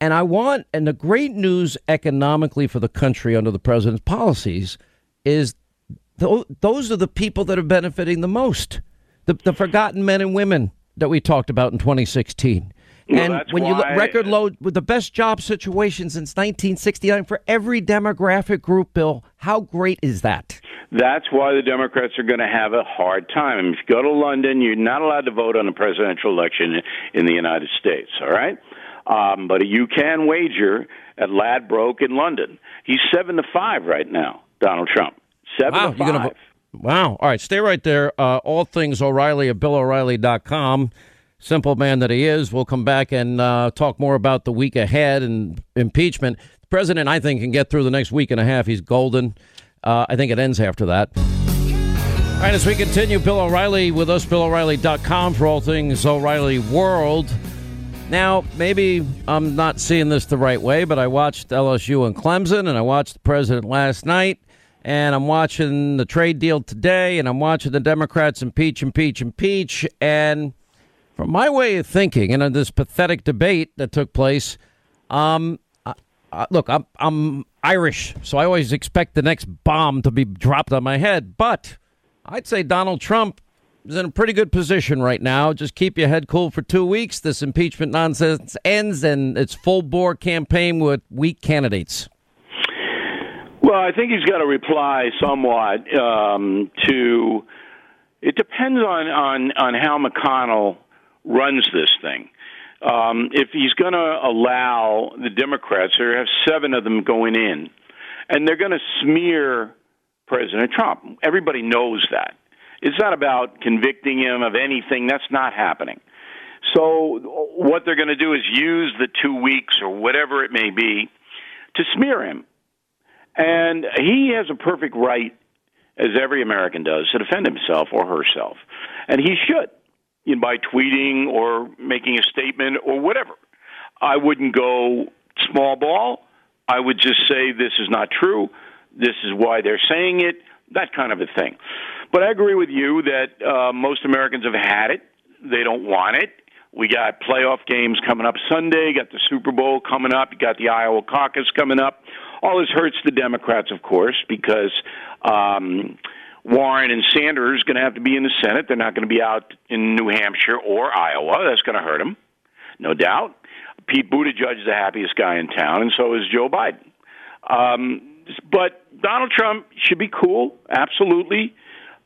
And I want, and the great news economically for the country under the president's policies is th- those are the people that are benefiting the most. The, the forgotten men and women that we talked about in 2016. And when why... you look record low with the best job situation since 1969 for every demographic group, Bill, how great is that? That's why the Democrats are going to have a hard time. If you go to London, you're not allowed to vote on a presidential election in the United States, all right? Um, but you can wager at Ladbroke in London. He's seven to five right now, Donald Trump. Seven wow, to 5 gonna, wow. All right, stay right there. Uh, all things O'Reilly at BillO'Reilly.com. Simple man that he is. We'll come back and uh, talk more about the week ahead and impeachment. The president, I think, can get through the next week and a half. He's golden. Uh, I think it ends after that. All right, as we continue, Bill O'Reilly with us, BillO'Reilly.com for all things O'Reilly World. Now, maybe I'm not seeing this the right way, but I watched LSU and Clemson, and I watched the president last night, and I'm watching the trade deal today, and I'm watching the Democrats impeach, impeach, impeach. And from my way of thinking, and this pathetic debate that took place, um, look, I'm I'm Irish, so I always expect the next bomb to be dropped on my head. But I'd say Donald Trump is in a pretty good position right now. Just keep your head cool for two weeks. This impeachment nonsense ends, and it's full bore campaign with weak candidates. Well, I think he's got to reply somewhat um, to It depends on on on how McConnell runs this thing. Um, if he's going to allow the Democrats, there have seven of them going in, and they're going to smear President Trump. Everybody knows that. It's not about convicting him of anything. That's not happening. So what they're going to do is use the two weeks or whatever it may be to smear him. And he has a perfect right, as every American does, to defend himself or herself. And he should, you know, by tweeting or making a statement or whatever. I wouldn't go small ball. I would just say this is not true. This is why they're saying it, that kind of a thing. But I agree with you that uh, most Americans have had it. They don't want it. We got playoff games coming up Sunday. Got the Super Bowl coming up. You got the Iowa caucus coming up. All this hurts the Democrats, of course, because um, Warren and Sanders going to have to be in the Senate. They're not going to be out in New Hampshire or Iowa. That's going to hurt them, no doubt. Pete Buttigieg is the happiest guy in town, and so is Joe Biden. Um, but Donald Trump should be cool, absolutely.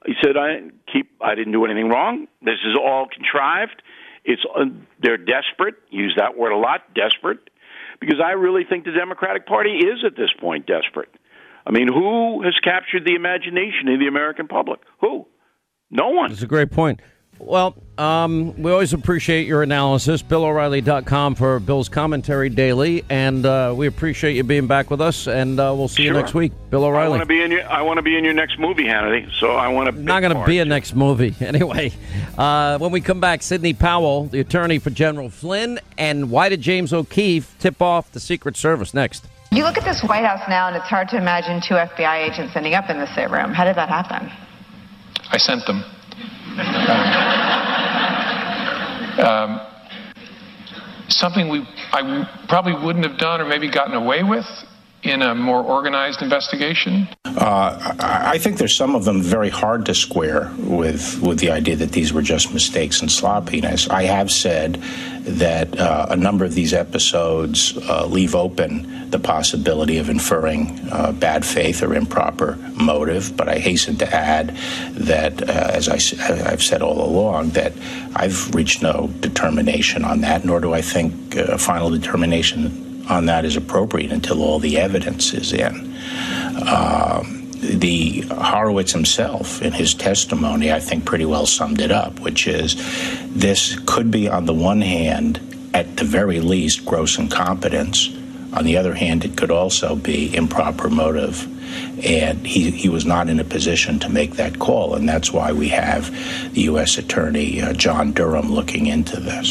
He said, "I keep. I didn't do anything wrong. This is all contrived." It's uh, they're desperate. Use that word a lot. Desperate, because I really think the Democratic Party is at this point desperate. I mean, who has captured the imagination of the American public? Who? No one. That's a great point. Well, um, we always appreciate your analysis. BillO'Reilly.com for Bill's commentary daily, and uh, we appreciate you being back with us. And uh, we'll see sure. you next week, Bill O'Reilly. I want to be in your. I want to be in your next movie, Hannity. So I want to. Not going to be a next movie anyway. Uh, when we come back, Sidney Powell, the attorney for General Flynn, and why did James O'Keefe tip off the Secret Service next? You look at this White House now, and it's hard to imagine two FBI agents ending up in the same room. How did that happen? I sent them. Um, something we I probably wouldn't have done or maybe gotten away with in a more organized investigation? Uh, I think there's some of them very hard to square with with the idea that these were just mistakes and sloppiness. I have said that uh, a number of these episodes uh, leave open the possibility of inferring uh, bad faith or improper motive. But I hasten to add that, uh, as I, have said all along, that I've reached no determination on that, nor do I think a final determination on that is appropriate until all the evidence is in. Um, the Horowitz himself, in his testimony, I think pretty well summed it up, which is this could be, on the one hand, at the very least, gross incompetence. On the other hand, it could also be improper motive. And he, he was not in a position to make that call. And that's why we have the U.S. Attorney uh, John Durham looking into this.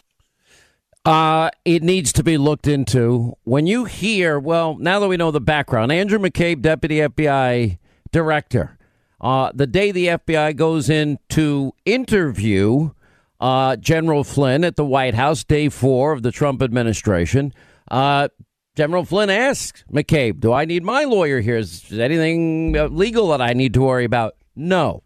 Uh, it needs to be looked into. When you hear, well, now that we know the background, Andrew McCabe, Deputy FBI Director, uh, the day the FBI goes in to interview uh, General Flynn at the White House, day four of the Trump administration, uh, General Flynn asks McCabe, Do I need my lawyer here? Is anything legal that I need to worry about? No.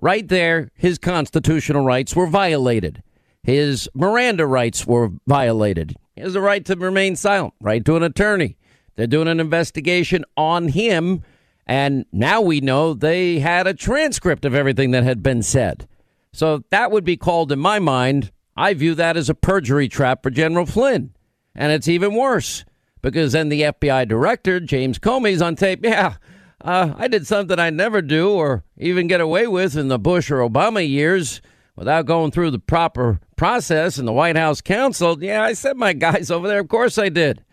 Right there, his constitutional rights were violated. His Miranda rights were violated. He has the right to remain silent, right to an attorney. They're doing an investigation on him, and now we know they had a transcript of everything that had been said. So that would be called, in my mind, I view that as a perjury trap for General Flynn. And it's even worse because then the FBI director, James Comey's on tape. Yeah, uh, I did something I never do or even get away with in the Bush or Obama years without going through the proper process and the White House counsel. Yeah, I sent my guys over there. Of course I did.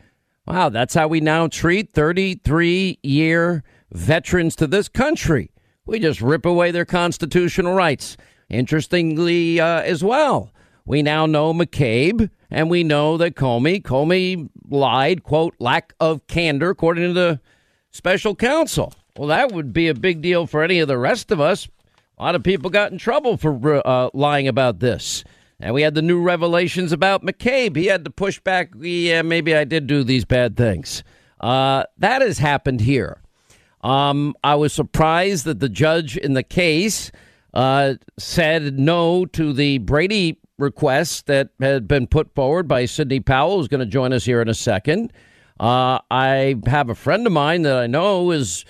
Wow, that's how we now treat 33 year veterans to this country. We just rip away their constitutional rights. Interestingly, uh, as well, we now know McCabe and we know that Comey, Comey lied, quote, lack of candor, according to the special counsel. Well, that would be a big deal for any of the rest of us. A lot of people got in trouble for uh, lying about this. And we had the new revelations about McCabe. He had to push back, yeah, maybe I did do these bad things. Uh, that has happened here. Um, I was surprised that the judge in the case uh, said no to the Brady request that had been put forward by Sidney Powell, who's going to join us here in a second. Uh, I have a friend of mine that I know is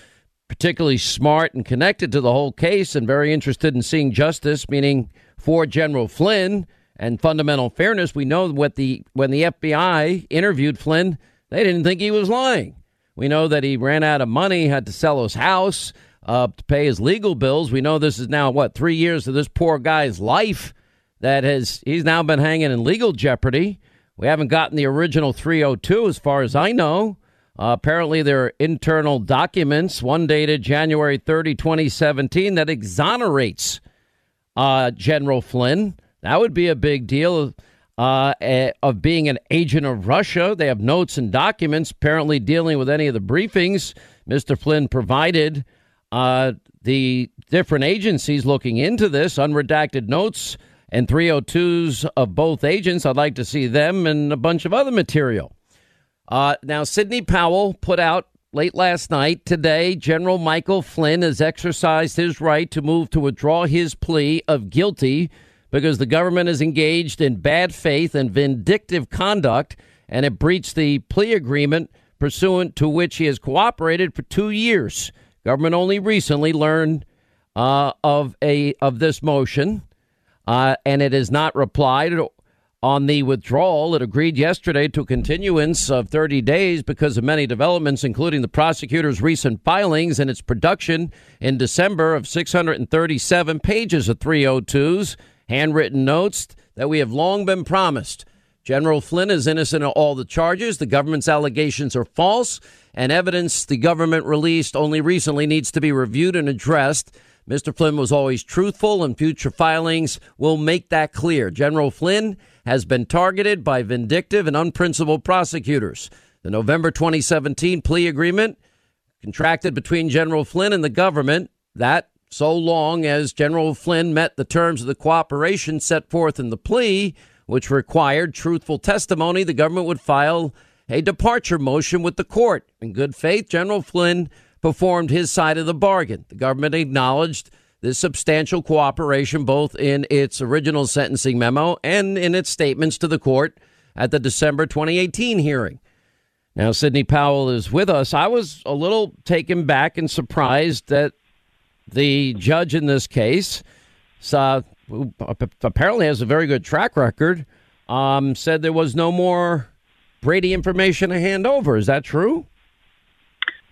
particularly smart and connected to the whole case and very interested in seeing justice, meaning for General Flynn and fundamental fairness. We know what the when the FBI interviewed Flynn, they didn't think he was lying. We know that he ran out of money, had to sell his house uh, to pay his legal bills. We know this is now what three years of this poor guy's life that has he's now been hanging in legal jeopardy. We haven't gotten the original 302 as far as I know. Apparently, there are internal documents, one dated January 30, 2017, that exonerates uh, General Flynn. That would be a big deal uh, of being an agent of Russia. They have notes and documents apparently dealing with any of the briefings Mr. Flynn provided. Uh, the different agencies looking into this, unredacted notes and 302s of both agents. I'd like to see them and a bunch of other material. Uh, now, Sidney Powell put out late last night. Today, General Michael Flynn has exercised his right to move to withdraw his plea of guilty because the government is engaged in bad faith and vindictive conduct, and it breached the plea agreement pursuant to which he has cooperated for two years. Government only recently learned uh, of a of this motion, uh, and it has not replied on the withdrawal. It agreed yesterday to continuance of 30 days because of many developments, including the prosecutor's recent filings and its production in December of 637 pages of 302s, handwritten notes that we have long been promised. General Flynn is innocent of all the charges. The government's allegations are false, and evidence the government released only recently needs to be reviewed and addressed. Mr. Flynn was always truthful, and future filings will make that clear. General Flynn has been targeted by vindictive and unprincipled prosecutors. The November 2017 plea agreement contracted between General Flynn and the government that so long as General Flynn met the terms of the cooperation set forth in the plea, which required truthful testimony, the government would file a departure motion with the court. In good faith, General Flynn performed his side of the bargain. The government acknowledged this substantial cooperation both in its original sentencing memo and in its statements to the court at the December 2018 hearing. Now, Sidney Powell is with us. I was a little taken back and surprised that the judge in this case, who apparently has a very good track record, um, said there was no more Brady information to hand over. Is that true?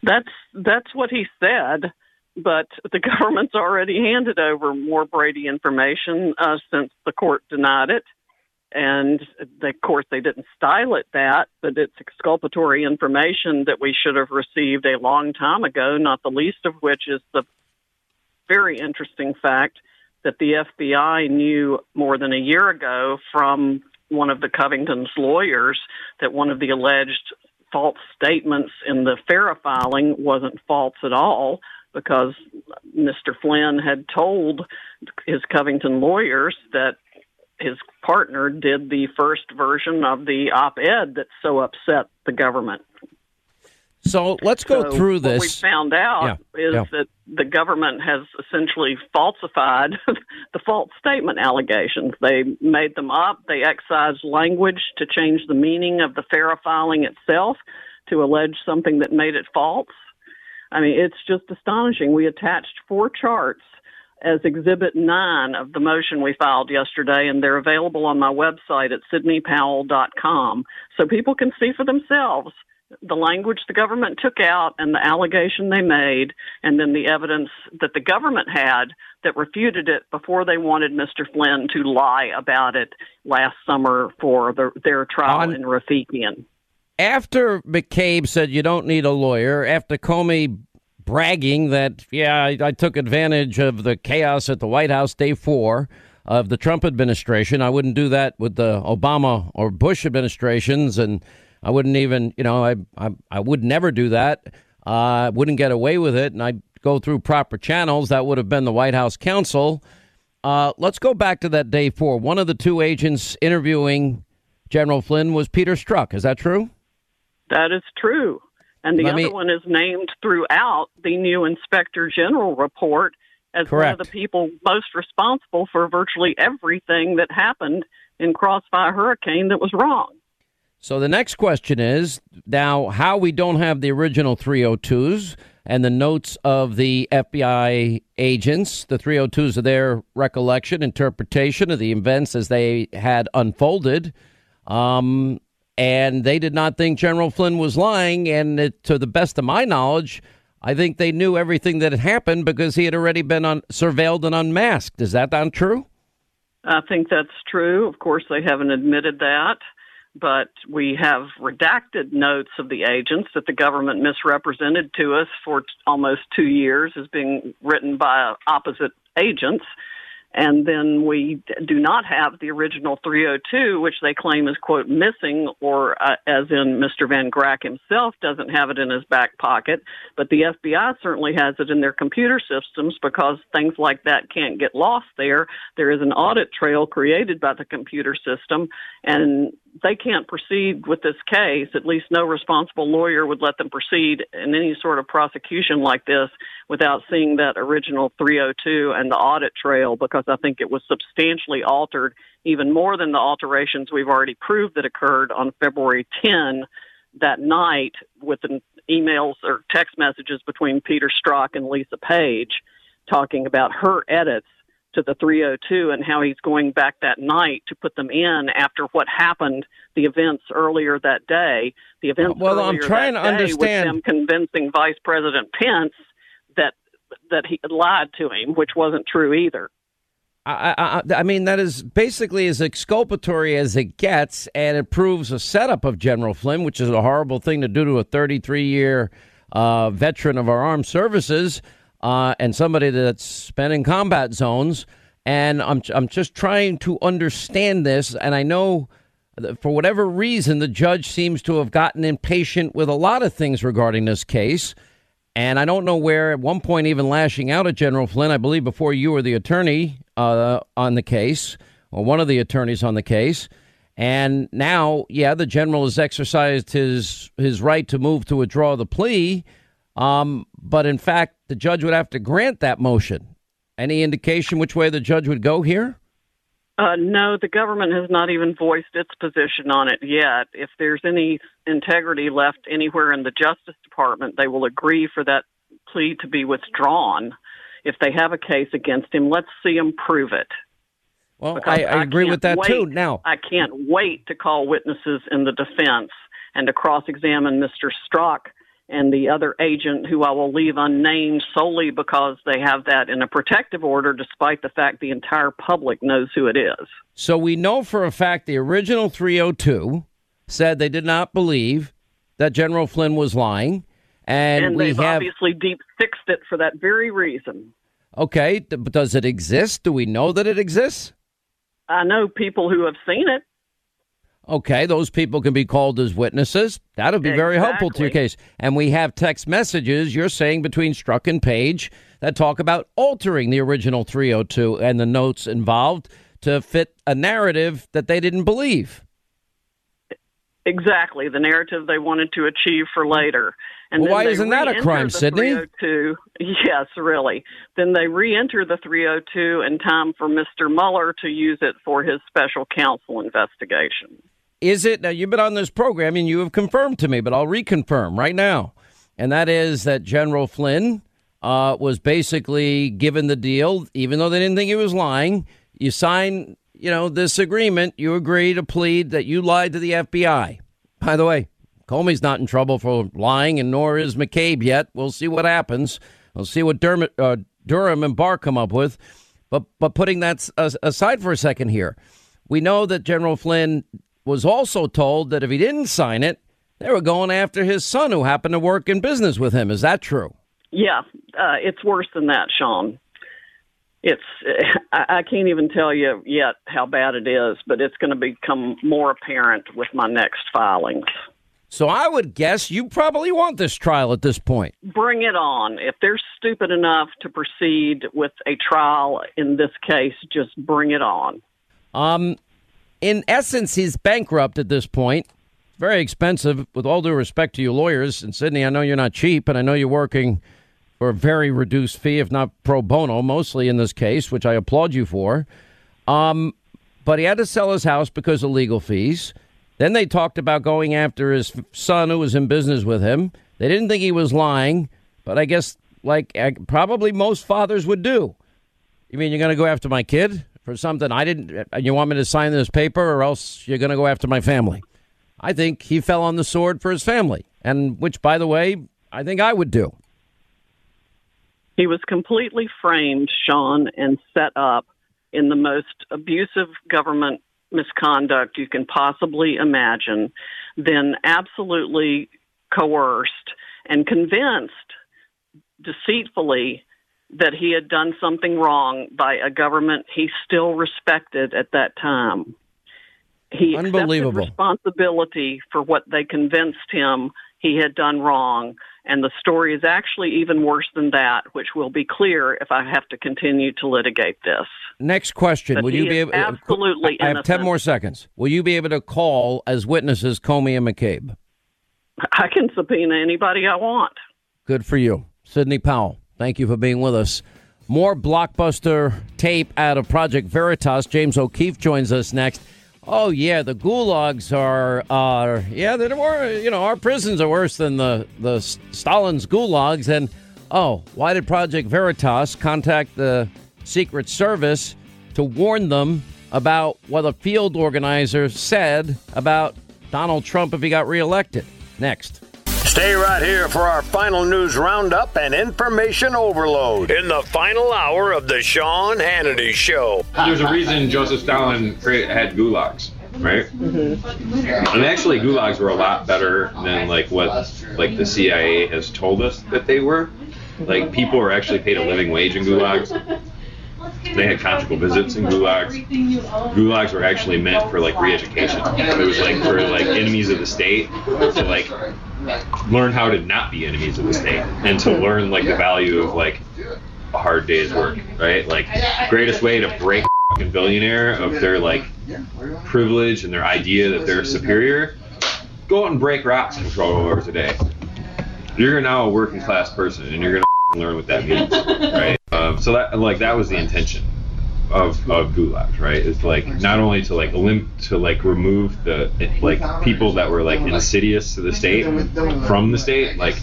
That's that's what he said but the government's already handed over more Brady information uh, since the court denied it. And of course, they didn't style it that, but it's exculpatory information that we should have received a long time ago, not the least of which is the very interesting fact that the FBI knew more than a year ago from one of the Covington's lawyers that one of the alleged false statements in the FARA filing wasn't false at all because Mr. Flynn had told his Covington lawyers that his partner did the first version of the op ed that so upset the government. So let's go so through this. What we found out yeah, is yeah. that the government has essentially falsified the false statement allegations. They made them up. They excised language to change the meaning of the FARA filing itself to allege something that made it false. I mean, it's just astonishing. We attached four charts as Exhibit 9 of the motion we filed yesterday, and they're available on my website at sidneypowell.com so people can see for themselves the language the government took out and the allegation they made, and then the evidence that the government had that refuted it before they wanted Mr. Flynn to lie about it last summer for the, their trial on, in Rafiekian after McCabe said you don't need a lawyer, after Comey bragging that, yeah, I, I, took advantage of the chaos at the White House day four of the Trump administration, I wouldn't do that with the Obama or Bush administrations. And I wouldn't even, you know, I, I, I would never do that. Uh, I uh, wouldn't get away with it. And I'd go through proper channels. That would have been the White House counsel. Uh, let's go back to that day four. One of the two agents interviewing General Flynn was Peter Strzok. Is that true? That is true. And the Let other me... one is named throughout the new Inspector General report as Correct. one of the people most responsible for virtually everything that happened in Crossfire Hurricane that was wrong. So the next question is now how we don't have the original 302s and the notes of the FBI agents. The 302s are their recollection, interpretation of the events as they had unfolded. Um, and they did not think General Flynn was lying. And it, to the best of my knowledge, I think they knew everything that had happened because he had already been un- surveilled and unmasked. Is that not true? I think that's true. Of course, they haven't admitted that, but we have redacted notes of the agents that the government misrepresented to us for t- almost two years as being written by opposite agents. And then we do not have the original 302, which they claim is, quote, missing, or uh, as in Mr. Van Grack himself doesn't have it in his back pocket. But the FBI certainly has it in their computer systems because things like that can't get lost there. There is an audit trail created by the computer system, and they can't proceed with this case. At least no responsible lawyer would let them proceed in any sort of prosecution like this without seeing that original 302 and the audit trail because I think it was substantially altered, even more than the alterations we've already proved that occurred on February 10 that night with the emails or text messages between Peter Strzok and Lisa Page talking about her edits to the 302 and how he's going back that night to put them in after what happened, the events earlier that day. The events well, I'm trying to understand. with them convincing Vice President Pence that that he lied to him, which wasn't true either. I, I, I mean, that is basically as exculpatory as it gets, and it proves a setup of General Flynn, which is a horrible thing to do to a 33 year uh, veteran of our armed services uh, and somebody that's been in combat zones. And I'm, I'm just trying to understand this, and I know for whatever reason, the judge seems to have gotten impatient with a lot of things regarding this case. And I don't know where, at one point, even lashing out at General Flynn, I believe before you were the attorney uh, on the case, or one of the attorneys on the case. And now, yeah, the general has exercised his his right to move to withdraw the plea. Um, but in fact, the judge would have to grant that motion. Any indication which way the judge would go here? Uh, no, the government has not even voiced its position on it yet. If there's any integrity left anywhere in the Justice Department, they will agree for that plea to be withdrawn. If they have a case against him, let's see him prove it. Well, I, I agree can't with that wait- too. Now, I can't wait to call witnesses in the defense and to cross examine Mr. Strzok and the other agent who I will leave unnamed solely because they have that in a protective order, despite the fact the entire public knows who it is. So we know for a fact the original 302 said they did not believe that General Flynn was lying. And, And, we have, obviously deep fixed it for that very reason. okay, does it exist? Do we know that it exists? I know people who have seen it. Okay, those people can be called as witnesses. That would be very helpful to your case. And we have text messages you're saying between Strzok and Page that talk about altering the original 302 and the notes involved to fit a narrative that they didn't believe. Exactly, the narrative they wanted to achieve for later. And Well, why isn't that a crime, Sidney? 302. Yes, really. Then they re-enter the 302 in time for Mr. Mueller to use it for his special counsel investigation. Is it now? You've been on this program and you have confirmed to me, but I'll reconfirm right now, and that is that General Flynn uh, was basically given the deal, even though they didn't think he was lying. You sign, you know, this agreement. You agree to plead that you lied to the FBI. By the way, Comey's not in trouble for lying, and nor is McCabe yet. We'll see what happens. We'll see what Dermot, uh, Durham and Barr come up with. But but putting that aside for a second here, we know that General Flynn was also told that if he didn't sign it, they were going after his son, who happened to work in business with him. Is that true? Yeah, uh, it's worse than that, Sean. It's I, I can't even tell you yet how bad it is, but it's going to become more apparent with my next filings. So I would guess you probably want this trial at this point. Bring it on. If they're stupid enough to proceed with a trial in this case, just bring it on. Um, in essence, he's bankrupt at this point. Very expensive, with all due respect to you lawyers. And Sidney, I know you're not cheap, and I know you're working for a very reduced fee, if not pro bono, mostly in this case, which I applaud you for. Um, but he had to sell his house because of legal fees. Then they talked about going after his son who was in business with him. They didn't think he was lying, but I guess like probably most fathers would do. You mean you're going to go after my kid for something I didn't? uh, You want me to sign this paper, or else you're going to go after my family? I think he fell on the sword for his family, and which, by the way, I think I would do. He was completely framed, Sean, and set up in the most abusive government misconduct you can possibly imagine, then absolutely coerced and convinced deceitfully that he had done something wrong by a government he still respected at that time. He accepted Unbelievable. responsibility for what they convinced him he had done wrong. And the story is actually even worse than that, which will be clear if I have to continue to litigate this. Next question: But Will you be able? Uh, absolutely I have ten more seconds. Will you be able to call as witnesses Comey and McCabe? I can subpoena anybody I want. Good for you, Sidney Powell. Thank you for being with us. More blockbuster tape out of Project Veritas. James O'Keefe joins us next. Oh yeah, the gulags are yeah they're more you know our prisons are worse than the the Stalin's gulags and oh why did Project Veritas contact the Secret Service to warn them about what a field organizer said about Donald Trump if he got reelected? Next. Stay right here for our final news roundup and information overload in the final hour of the Sean Hannity Show. There's a reason Joseph Stalin had gulags, right? Mm-hmm. And actually, gulags were a lot better than like what like the CIA has told us that they were. Like people were actually paid a living wage in gulags. They had conjugal visits in gulags. Gulags were actually meant for like re-education. It was like for like enemies of the state to like learn how to not be enemies of the state and to learn like the value of like a hard day's work, right? Like greatest way to break a billionaire of their like privilege and their idea that they're superior, go out and break rocks for 12 hours a day. You're now a working class person and you're gonna learn what that means, right? Um, so that like that was the intention of of gulags, right? It's like not only to like elim- to like remove the like people that were like insidious to the state from the state, like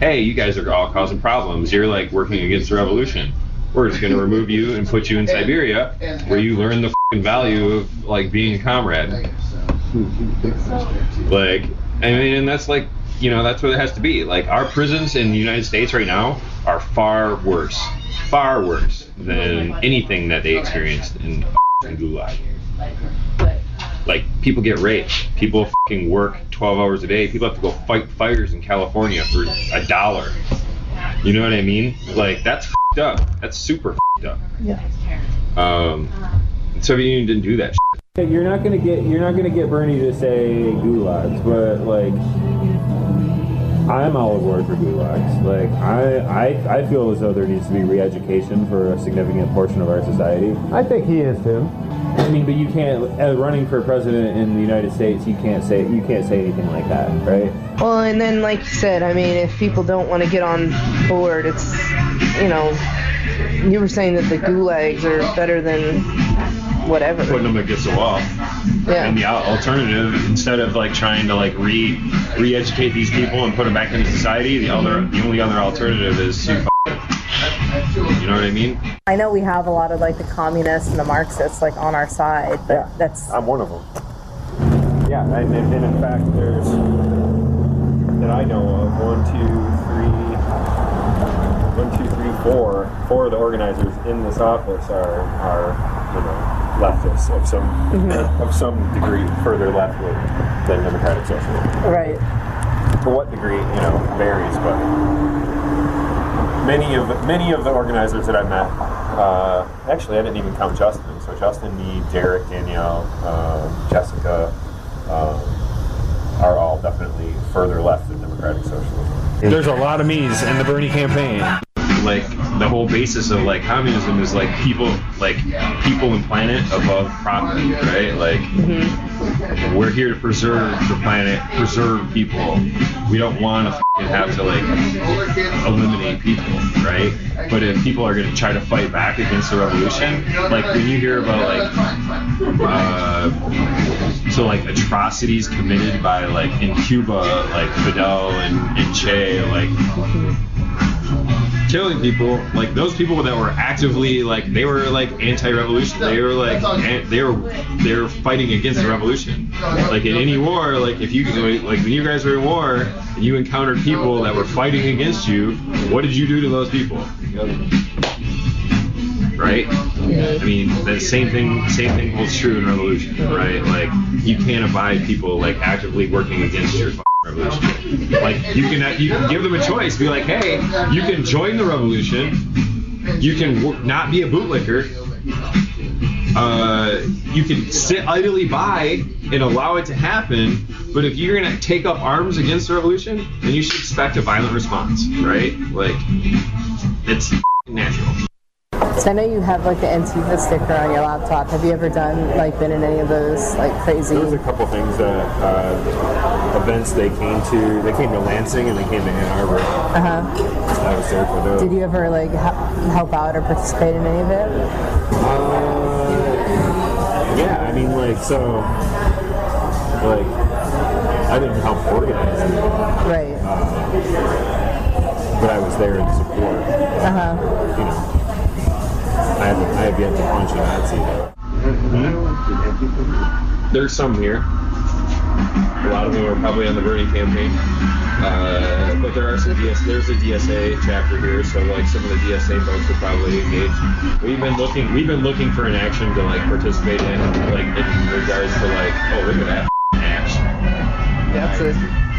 hey, you guys are all causing problems. You're like working against the revolution. We're just going to remove you and put you in Siberia, where you learn the value of like being a comrade. Like, I mean, and that's like, you know, that's what it has to be. Like, our prisons in the United States right now are far worse, far worse than anything that they experienced in fing Gulag. Like, people get raped. People fucking work 12 hours a day. People have to go fight fires in California for a dollar. You know what I mean? Like, that's fed up. That's super fed up. Yeah. Um, the Soviet Union didn't do that. Hey, You're not gonna get you're not gonna get Bernie to say gulags, but like I'm all aboard for gulags. Like I, I I feel as though there needs to be re-education for a significant portion of our society. I think he is too. I mean, but you can't uh, running for president in the United States. You can't say you can't say anything like that, right? Well, and then, like you said, I mean, if people don't want to get on board, it's, you know, you were saying that the gulags are better than whatever. Putting them against the wall. Yeah. And the alternative, instead of like trying to like re re-educate these people and put them back into society, the other the only other alternative is to. F- you know what I mean? I know we have a lot of like the communists and the Marxists like on our side, but Yeah. that's I'm one of them. Yeah, and, and, and in fact, there's that I know of one, two, three, one, two, three, four. Four of the organizers in this office are are you know leftists of some of some degree, further left wing than democratic socialism. right. To what degree, you know, varies, but many of many of the organizers that I met. Uh, actually, I didn't even count Justin. So Justin, me, Derek, Danielle, um, Jessica, um, are all definitely further left than democratic socialism. There's a lot of me's in the Bernie campaign. Like the whole basis of like communism is like people like people and planet above property, right? Like we're here to preserve the planet, preserve people. We don't want to f***ing have to like eliminate people, right? But if people are going to try to fight back against the revolution, like when you hear about like uh, so like atrocities committed by like in Cuba, like Fidel and, and Che, like killing people, like those people that were actively like they were like anti-revolution. They were like an- they were they were fighting against the revolution. Like in any war, like if you like when you guys were in war and you encountered people that were fighting against you, what did you do to those people? Right? I mean, the same thing same thing holds true in revolution, right? Like you can't abide people like actively working against your revolution. Like you can you can give them a choice, be like, hey, you can join the revolution, you can not be a bootlicker, uh, you can sit idly by and allow it to happen. But if you're gonna take up arms against the revolution, then you should expect a violent response, right? Like it's natural. So I know you have like the Antifa sticker on your laptop. Have you ever done like been in any of those like crazy? There was a couple things that uh, events they came to. They came to Lansing and they came to Ann Arbor. Uh huh. I was there for those. Did you ever like help out or participate in any of it? Uh, yeah, I mean, like, so, like, I didn't help organize it. Right. Uh, but I was there in support. Uh huh. You know, I have, yet to punch a Nazi. There's some here. A lot of them are probably on the Bernie campaign. Uh, but there are some DS. There's a DSA chapter here, so like some of the DSA folks are probably engaged. We've been looking. We've been looking for an action to like participate in, like in regards to like, oh look at that action. That's it.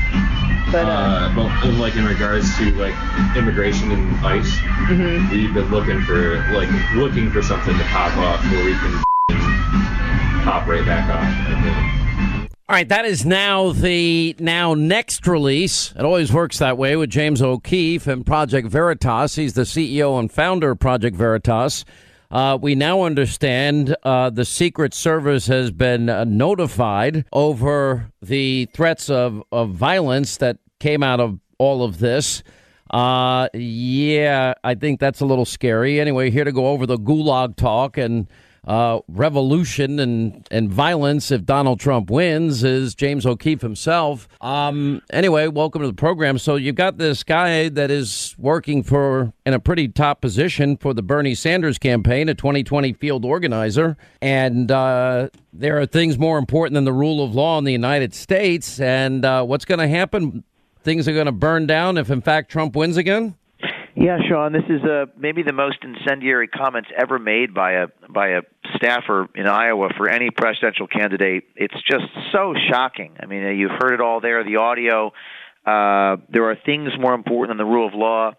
But uh, Uh, but in, like in regards to like immigration and ICE, Mhm. we've been looking for like looking for something to pop off where we can pop right back off. All right, that is now the now next release. It always works that way with James O'Keefe and Project Veritas. He's the CEO and founder of Project Veritas. Uh, we now understand uh, the Secret Service has been uh, notified over the threats of, of violence that came out of all of this. Uh, yeah, I think that's a little scary. Anyway, here to go over the gulag talk and uh, revolution and, and violence if Donald Trump wins is James O'Keefe himself. Um, anyway, welcome to the program. So you've got this guy that is working for in a pretty top position for the Bernie Sanders campaign, a 2020 field organizer, and uh, there are things more important than the rule of law in the United States. And uh, what's going to happen? Things are going to burn down if, in fact, Trump wins again. Yeah, Sean, this is uh, maybe the most incendiary comments ever made by a by a staffer in Iowa for any presidential candidate. It's just so shocking. I mean, uh, you've heard it all there. The audio. Uh, there are things more important than the rule of law.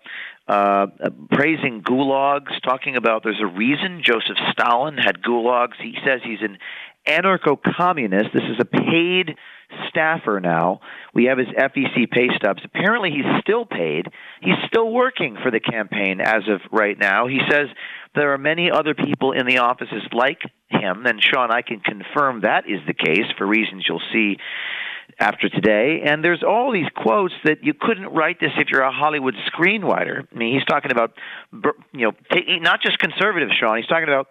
Uh, praising gulags, talking about there's a reason Joseph Stalin had gulags. He says he's an anarcho-communist. This is a paid staffer now. We have his FEC pay stubs. Apparently, he's still paid. He's still working for the campaign as of right now. He says there are many other people in the offices like him, and Sean, I can confirm that is the case for reasons you'll see after today. And there's all these quotes that you couldn't write this if you're a Hollywood screenwriter. I mean, he's talking about, you know, not just conservative, Sean. He's talking about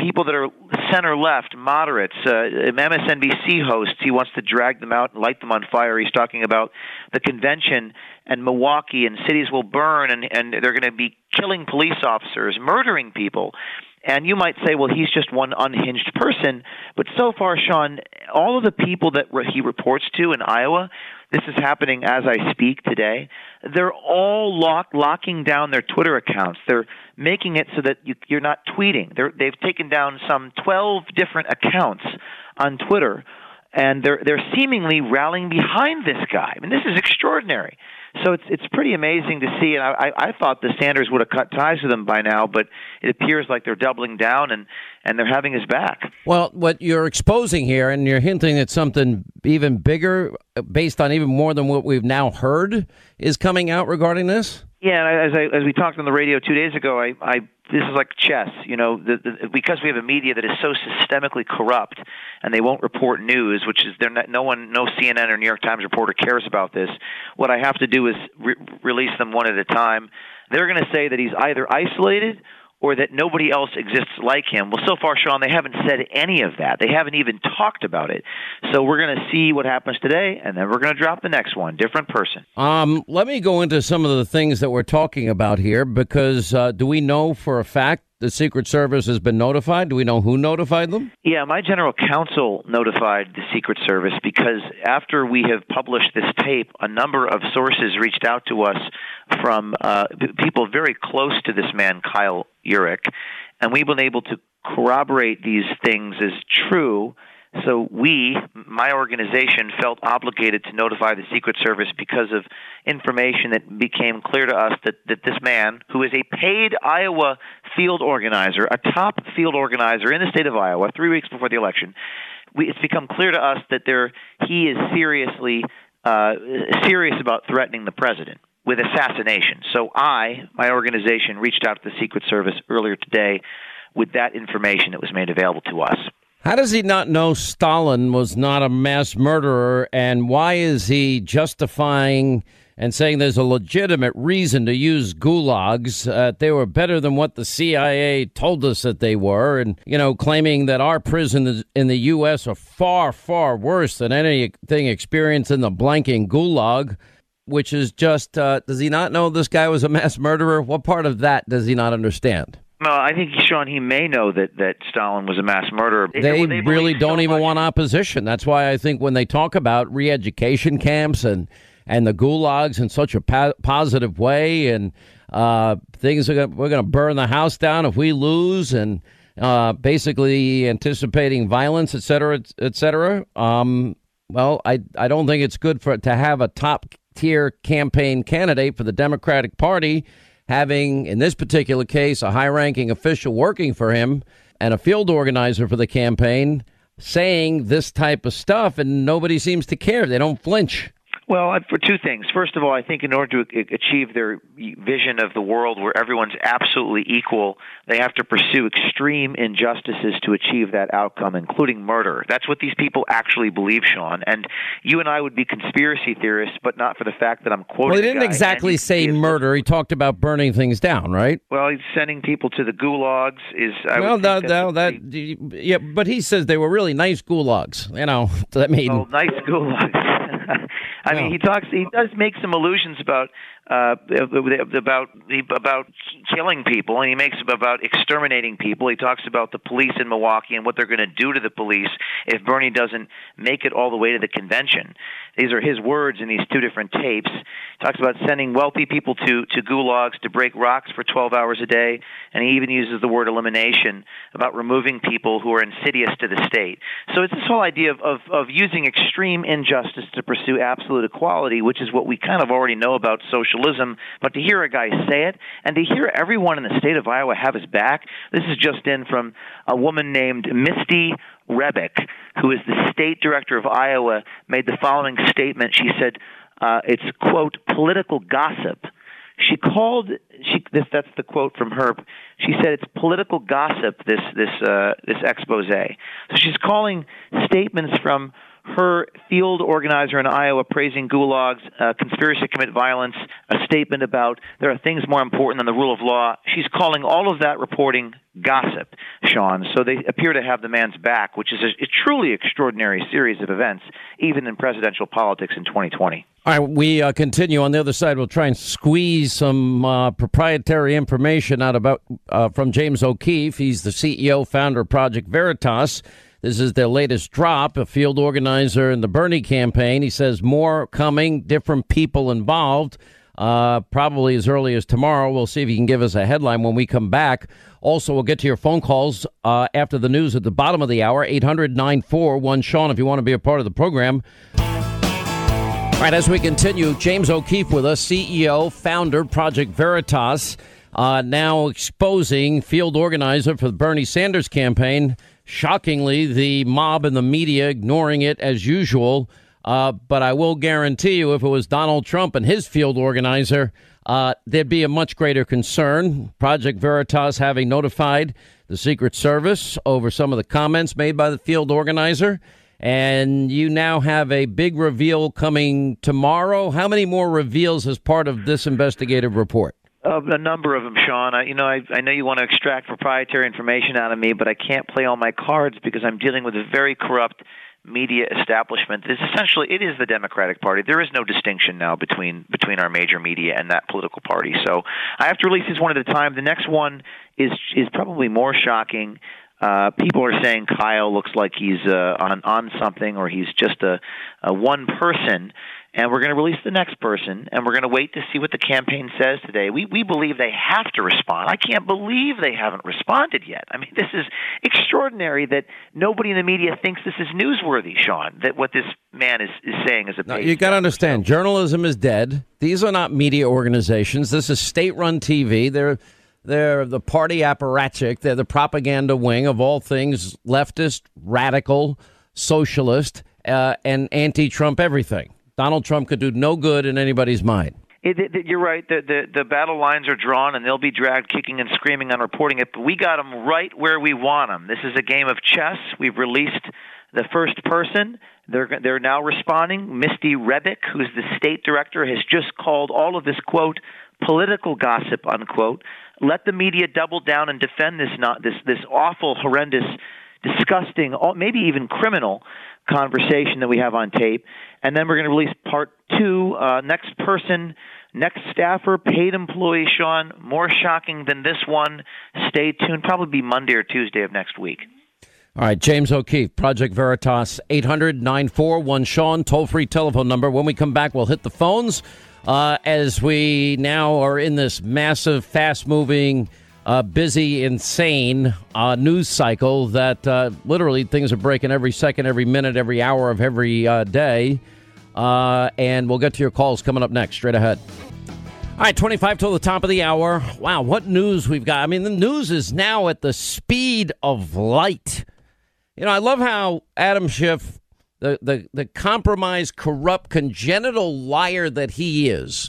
people that are center left, moderates, uh, MSNBC hosts. He wants to drag them out and light them on fire. He's talking about the convention and Milwaukee and cities will burn and, and they're going to be killing police officers, murdering people. And you might say, well, he's just one unhinged person. But so far, Sean, all of the people that re- he reports to in Iowa, this is happening as I speak today. They're all lock, locking down their Twitter accounts. They're making it so that you, you're not tweeting. They're, they've taken down some 12 different accounts on Twitter, and they're they're seemingly rallying behind this guy. I mean, this is extraordinary. So it's it's pretty amazing to see, and I, I thought the Sanders would have cut ties with him by now, but it appears like they're doubling down and and they're having his back. Well, what you're exposing here, and you're hinting at something even bigger, based on even more than what we've now heard, is coming out regarding this. Yeah, as I, as we talked on the radio two days ago, I, I this is like chess. You know, the, the, because we have a media that is so systemically corrupt, and they won't report news, which is they're not, no one, no CNN or New York Times reporter cares about this. What I have to do is re- release them one at a time. They're going to say that he's either isolated or that nobody else exists like him. Well, so far, Sean, they haven't said any of that. They haven't even talked about it. So we're going to see what happens today, and then we're going to drop the next one. Different person. Um, let me go into some of the things that we're talking about here because uh, do we know for a fact the Secret Service has been notified? Do we know who notified them? Yeah, my general counsel notified the Secret Service because after we have published this tape, a number of sources reached out to us from uh, people very close to this man, Kyle Jurek, and we've been able to corroborate these things as true so we, my organization, felt obligated to notify the Secret Service because of information that became clear to us that, that this man, who is a paid Iowa field organizer, a top field organizer in the state of Iowa, three weeks before the election, we, it's become clear to us that there he is seriously uh, serious about threatening the president with assassination. So I, my organization, reached out to the Secret Service earlier today with that information that was made available to us. How does he not know Stalin was not a mass murderer? And why is he justifying and saying there's a legitimate reason to use gulags? Uh, they were better than what the CIA told us that they were. And, you know, claiming that our prisons in the U.S. are far, far worse than anything experienced in the blanking gulag. Which is just, uh, does he not know this guy was a mass murderer? What part of that does he not understand? No, I think Sean, he may know that that Stalin was a mass murderer. They, they, they really don't so even much. want opposition. That's why I think when they talk about re-education camps and and the gulags in such a pa- positive way, and uh, things are gonna, we're going to burn the house down if we lose, and uh, basically anticipating violence, et cetera, et cetera. Um, well, I I don't think it's good for to have a top tier campaign candidate for the Democratic Party having, in this particular case, a high ranking official working for him and a field organizer for the campaign saying this type of stuff, and nobody seems to care. They don't flinch. Well, for two things. First of all, I think in order to achieve their vision of the world where everyone's absolutely equal, they have to pursue extreme injustices to achieve that outcome, including murder. That's what these people actually believe, Sean. And you and I would be conspiracy theorists, but not for the fact that I'm quoting. Well, he didn't exactly say murder. He talked about burning things down, right? Well, he's sending people to the gulags. Is I well, no, no, that yeah, but he says they were really nice gulags. You know, I mean, oh, nice gulags. I mean, he talks. He does make some allusions about uh, about about killing people, and he makes about exterminating people. He talks about the police in Milwaukee and what they're going to do to the police if Bernie doesn't make it all the way to the convention. These are his words in these two different tapes. He talks about sending wealthy people to to gulags to break rocks for 12 hours a day, and he even uses the word elimination about removing people who are insidious to the state. So it's this whole idea of of, of using extreme injustice to pursue absolute equality, which is what we kind of already know about socialism, but to hear a guy say it and to hear everyone in the state of Iowa have his back, this is just in from a woman named Misty Rebik, who is the state director of Iowa, made the following statement. She said, uh, it's, quote, political gossip. She called she this that's the quote from her. She said it's political gossip this this uh, this expose. So she's calling statements from her field organizer in Iowa praising gulags, uh, conspiracy to commit violence, a statement about there are things more important than the rule of law. She's calling all of that reporting gossip, Sean. So they appear to have the man's back, which is a, a truly extraordinary series of events, even in presidential politics in 2020. All right, we uh, continue on the other side. We'll try and squeeze some uh, proprietary information out about uh, from James O'Keefe. He's the CEO, founder of Project Veritas. This is their latest drop, a field organizer in the Bernie campaign. He says more coming, different people involved. Uh, probably as early as tomorrow. We'll see if he can give us a headline when we come back. Also, we'll get to your phone calls uh, after the news at the bottom of the hour, 800 941 Sean, if you want to be a part of the program. All right, as we continue, James O'Keefe with us, CEO, founder, Project Veritas, uh, now exposing field organizer for the Bernie Sanders campaign. Shockingly, the mob and the media ignoring it as usual. Uh, but I will guarantee you, if it was Donald Trump and his field organizer, uh, there'd be a much greater concern. Project Veritas having notified the Secret Service over some of the comments made by the field organizer. And you now have a big reveal coming tomorrow. How many more reveals as part of this investigative report? Of a number of them, Sean. I, you know, I, I know you want to extract proprietary information out of me, but I can't play all my cards because I'm dealing with a very corrupt media establishment. It's essentially it is the Democratic Party. There is no distinction now between between our major media and that political party. So I have to release these one at a time. The next one is is probably more shocking. Uh, people are saying Kyle looks like he's uh, on on something, or he's just a, a one person and we're going to release the next person, and we're going to wait to see what the campaign says today. We we believe they have to respond. I can't believe they haven't responded yet. I mean, this is extraordinary that nobody in the media thinks this is newsworthy, Sean. That what this man is, is saying is a. No, you got to understand, journalism is dead. These are not media organizations. This is state-run TV. They're they're the party apparatchik. They're the propaganda wing of all things leftist, radical, socialist, uh, and anti-Trump everything. Donald Trump could do no good in anybody's mind. It, it, you're right. The, the the battle lines are drawn, and they'll be dragged kicking and screaming on reporting it. But we got them right where we want them. This is a game of chess. We've released the first person. They're they're now responding. Misty Rebik, who's the state director, has just called all of this quote political gossip unquote. Let the media double down and defend this not this this awful, horrendous, disgusting, maybe even criminal conversation that we have on tape. And then we're going to release part two. Uh, next person, next staffer, paid employee, Sean. More shocking than this one. Stay tuned. Probably be Monday or Tuesday of next week. All right, James O'Keefe, Project Veritas, 800 941 Sean, toll free telephone number. When we come back, we'll hit the phones uh, as we now are in this massive, fast moving uh, busy, insane uh, news cycle that uh, literally things are breaking every second, every minute, every hour of every uh, day. Uh, and we'll get to your calls coming up next, straight ahead. All right, 25 till the top of the hour. Wow, what news we've got. I mean, the news is now at the speed of light. You know, I love how Adam Schiff, the, the, the compromised, corrupt, congenital liar that he is,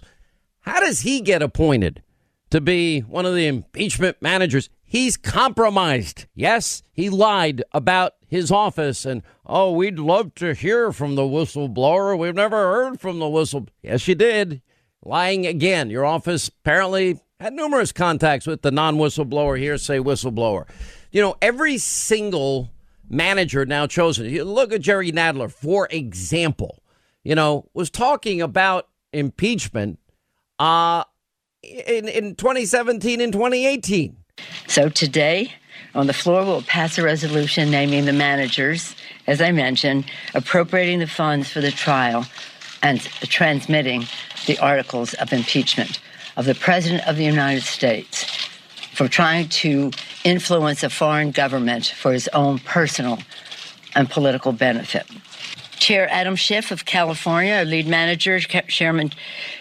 how does he get appointed? To be one of the impeachment managers. He's compromised. Yes, he lied about his office and, oh, we'd love to hear from the whistleblower. We've never heard from the whistle. Yes, you did. Lying again. Your office apparently had numerous contacts with the non whistleblower hearsay whistleblower. You know, every single manager now chosen. Look at Jerry Nadler, for example, you know, was talking about impeachment uh, in, in 2017 and 2018. So today, on the floor, we'll pass a resolution naming the managers, as I mentioned, appropriating the funds for the trial and transmitting the articles of impeachment of the President of the United States for trying to influence a foreign government for his own personal and political benefit. Chair Adam Schiff of California, lead manager, Chairman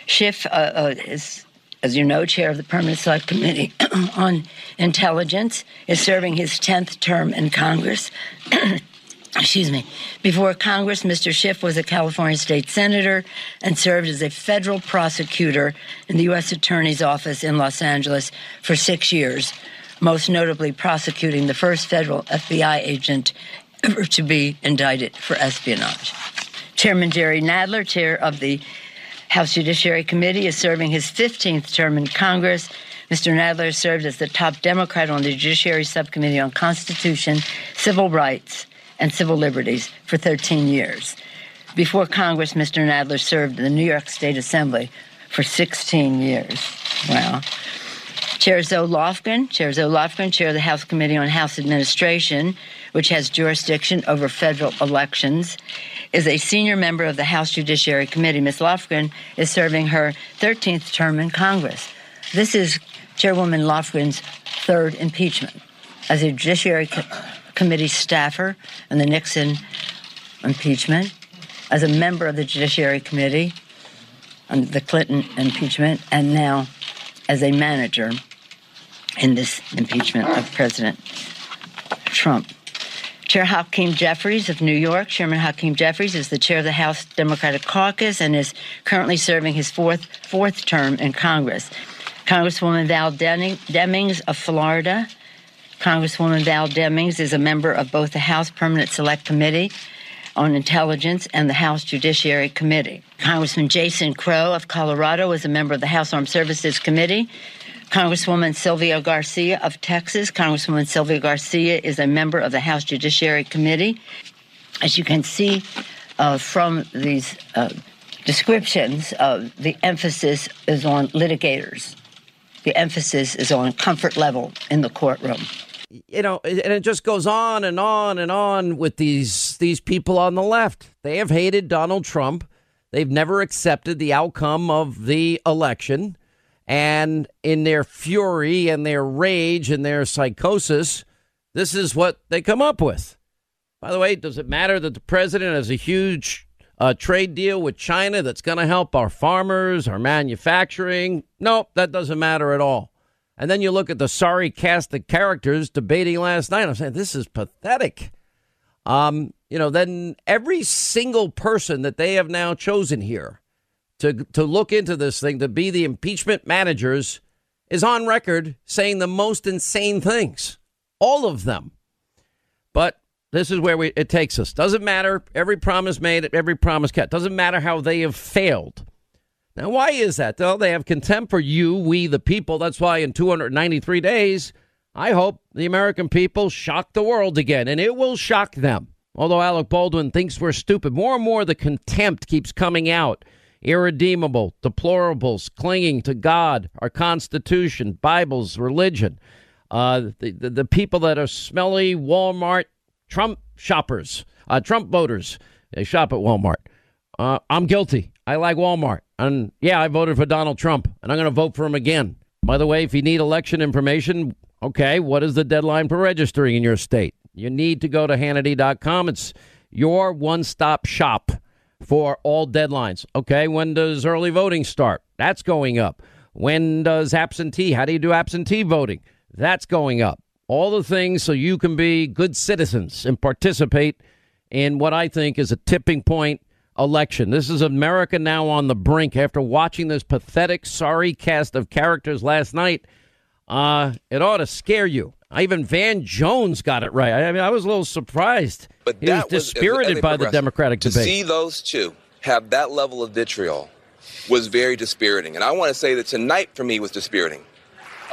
Schiff, uh, uh, is as you know, chair of the Permanent Select Committee on Intelligence, is serving his 10th term in Congress. Excuse me. Before Congress, Mr. Schiff was a California state senator and served as a federal prosecutor in the U.S. Attorney's Office in Los Angeles for six years, most notably prosecuting the first federal FBI agent ever to be indicted for espionage. Chairman Jerry Nadler, chair of the House Judiciary Committee is serving his 15th term in Congress. Mr. Nadler served as the top Democrat on the Judiciary Subcommittee on Constitution, Civil Rights, and Civil Liberties for 13 years. Before Congress, Mr. Nadler served in the New York State Assembly for 16 years. Wow. Chair Zoe Lofgren, Chair Zoe Lofgren, Chair of the House Committee on House Administration, which has jurisdiction over federal elections, is a senior member of the House Judiciary Committee. Ms. Lofgren is serving her 13th term in Congress. This is Chairwoman Lofgren's third impeachment as a Judiciary Co- Committee staffer in the Nixon impeachment, as a member of the Judiciary Committee on the Clinton impeachment, and now as a manager in this impeachment of President Trump. Chair Hakeem Jeffries of New York. Chairman Hakeem Jeffries is the chair of the House Democratic Caucus and is currently serving his fourth fourth term in Congress. Congresswoman Val Demings of Florida. Congresswoman Val Demings is a member of both the House Permanent Select Committee on Intelligence and the House Judiciary Committee. Congressman Jason Crow of Colorado is a member of the House Armed Services Committee. Congresswoman Sylvia Garcia of Texas. Congresswoman Sylvia Garcia is a member of the House Judiciary Committee. As you can see uh, from these uh, descriptions, uh, the emphasis is on litigators. The emphasis is on comfort level in the courtroom. You know, and it just goes on and on and on with these these people on the left. They have hated Donald Trump. They've never accepted the outcome of the election. And in their fury and their rage and their psychosis, this is what they come up with. By the way, does it matter that the president has a huge uh, trade deal with China that's going to help our farmers, our manufacturing? No, that doesn't matter at all. And then you look at the sorry cast of characters debating last night. I'm saying this is pathetic. Um, you know, then every single person that they have now chosen here to to look into this thing to be the impeachment managers is on record saying the most insane things. All of them. But this is where we, it takes us. Doesn't matter. Every promise made, every promise kept. Doesn't matter how they have failed. Now, why is that? Well, they have contempt for you, we, the people. That's why in 293 days, I hope the American people shock the world again, and it will shock them. Although Alec Baldwin thinks we're stupid, more and more the contempt keeps coming out. Irredeemable, deplorables, clinging to God, our Constitution, Bibles, religion. Uh, the, the, the people that are smelly Walmart Trump shoppers, uh, Trump voters. They shop at Walmart. Uh, I'm guilty. I like Walmart. And yeah, I voted for Donald Trump, and I'm going to vote for him again. By the way, if you need election information, okay, what is the deadline for registering in your state? You need to go to Hannity.com. It's your one stop shop for all deadlines. Okay, when does early voting start? That's going up. When does absentee? How do you do absentee voting? That's going up all the things so you can be good citizens and participate in what I think is a tipping point election. This is America now on the brink after watching this pathetic, sorry cast of characters last night. Uh, it ought to scare you. I Even Van Jones got it right. I mean, I was a little surprised. But he was dispirited was, by the Democratic to debate. To see those two have that level of vitriol was very dispiriting. And I want to say that tonight for me was dispiriting.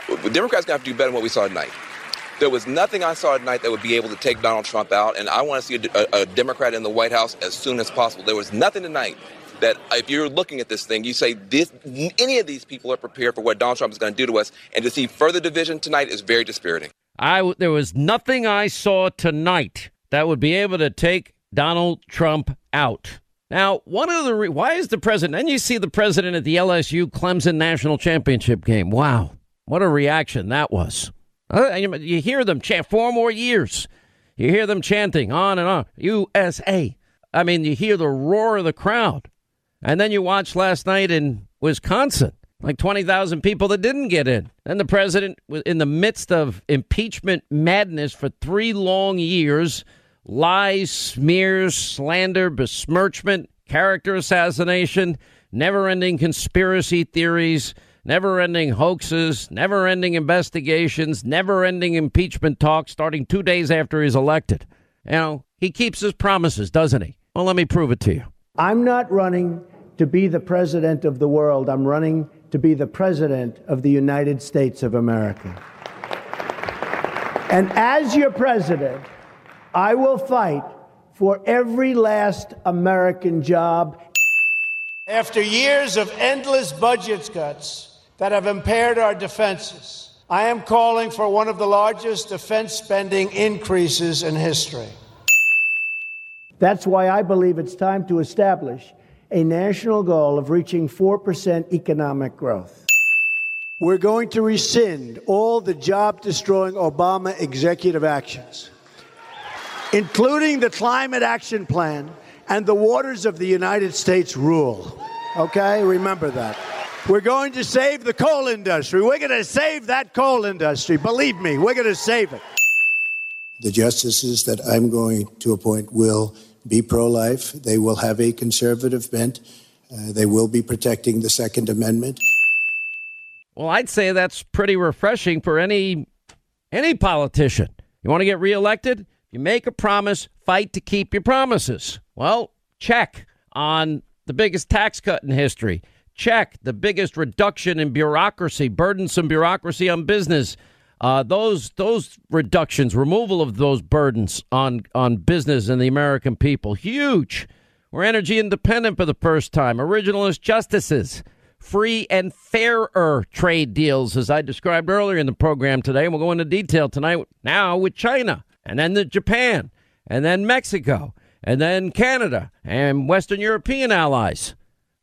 The Democrats going to have to do better than what we saw tonight. There was nothing I saw tonight that would be able to take Donald Trump out, and I want to see a, a, a Democrat in the White House as soon as possible. There was nothing tonight that if you're looking at this thing, you say this, any of these people are prepared for what Donald Trump is going to do to us, and to see further division tonight is very dispiriting. I there was nothing I saw tonight that would be able to take Donald Trump out. Now, one of the re- why is the president? And you see the president at the LSU Clemson national championship game. Wow, what a reaction that was! Uh, you hear them chant four more years. You hear them chanting on and on, USA. I mean, you hear the roar of the crowd. And then you watch last night in Wisconsin, like 20,000 people that didn't get in. And the president was in the midst of impeachment madness for three long years lies, smears, slander, besmirchment, character assassination, never ending conspiracy theories never ending hoaxes, never ending investigations, never ending impeachment talks starting two days after he's elected. You know, he keeps his promises, doesn't he? Well, let me prove it to you. I'm not running to be the president of the world. I'm running to be the president of the United States of America. And as your president, I will fight for every last American job. After years of endless budget cuts, that have impaired our defenses. I am calling for one of the largest defense spending increases in history. That's why I believe it's time to establish a national goal of reaching 4% economic growth. We're going to rescind all the job destroying Obama executive actions, including the Climate Action Plan and the Waters of the United States rule. Okay? Remember that. We're going to save the coal industry. We're going to save that coal industry. Believe me, we're going to save it. The justices that I'm going to appoint will be pro life, they will have a conservative bent, uh, they will be protecting the Second Amendment. Well, I'd say that's pretty refreshing for any any politician. You want to get reelected? You make a promise, fight to keep your promises. Well, check on the biggest tax cut in history check. The biggest reduction in bureaucracy, burdensome bureaucracy on business. Uh, those those reductions, removal of those burdens on on business and the American people, huge. We're energy independent for the first time. Originalist justices, free and fairer trade deals, as I described earlier in the program today. And we'll go into detail tonight. Now with China, and then the Japan, and then Mexico, and then Canada, and Western European allies.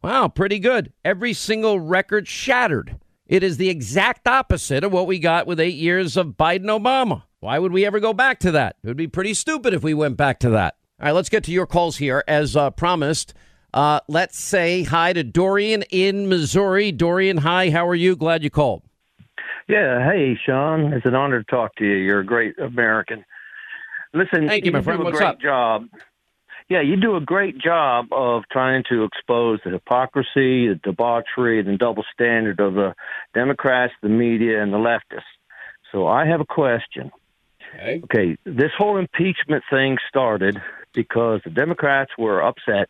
Wow, pretty good. Every single record shattered. It is the exact opposite of what we got with eight years of Biden Obama. Why would we ever go back to that? It would be pretty stupid if we went back to that. All right, let's get to your calls here. As uh, promised, uh, let's say hi to Dorian in Missouri. Dorian, hi, how are you? Glad you called. Yeah, hey, Sean. It's an honor to talk to you. You're a great American. Listen, Thank you, my friend. do a What's great up? job. Yeah, you do a great job of trying to expose the hypocrisy, the debauchery, and double standard of the Democrats, the media, and the leftists. So I have a question. Okay. Okay, this whole impeachment thing started because the Democrats were upset,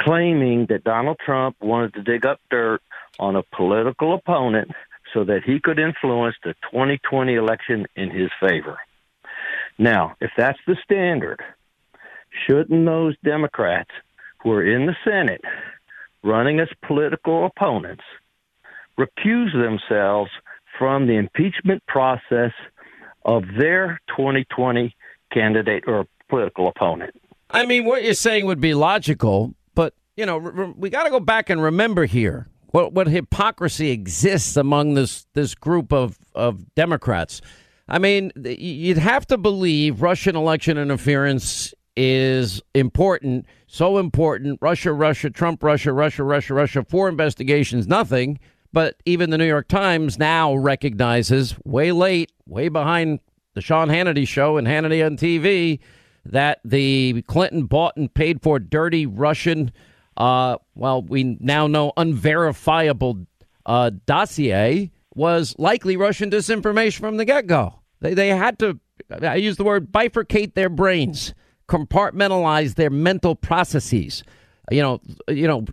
claiming that Donald Trump wanted to dig up dirt on a political opponent so that he could influence the 2020 election in his favor. Now, if that's the standard, shouldn't those Democrats who are in the Senate running as political opponents recuse themselves from the impeachment process of their 2020 candidate or political opponent? I mean, what you're saying would be logical, but you know, re- we got to go back and remember here what what hypocrisy exists among this this group of of Democrats. I mean, you'd have to believe Russian election interference is important, so important. Russia, Russia, Trump, Russia, Russia, Russia, Russia. Four investigations, nothing. But even the New York Times now recognizes, way late, way behind the Sean Hannity show and Hannity on TV, that the Clinton bought and paid for dirty Russian, uh, well, we now know unverifiable uh, dossier was likely Russian disinformation from the get go. They, they had to, I use the word bifurcate their brains, compartmentalize their mental processes. You know, you know,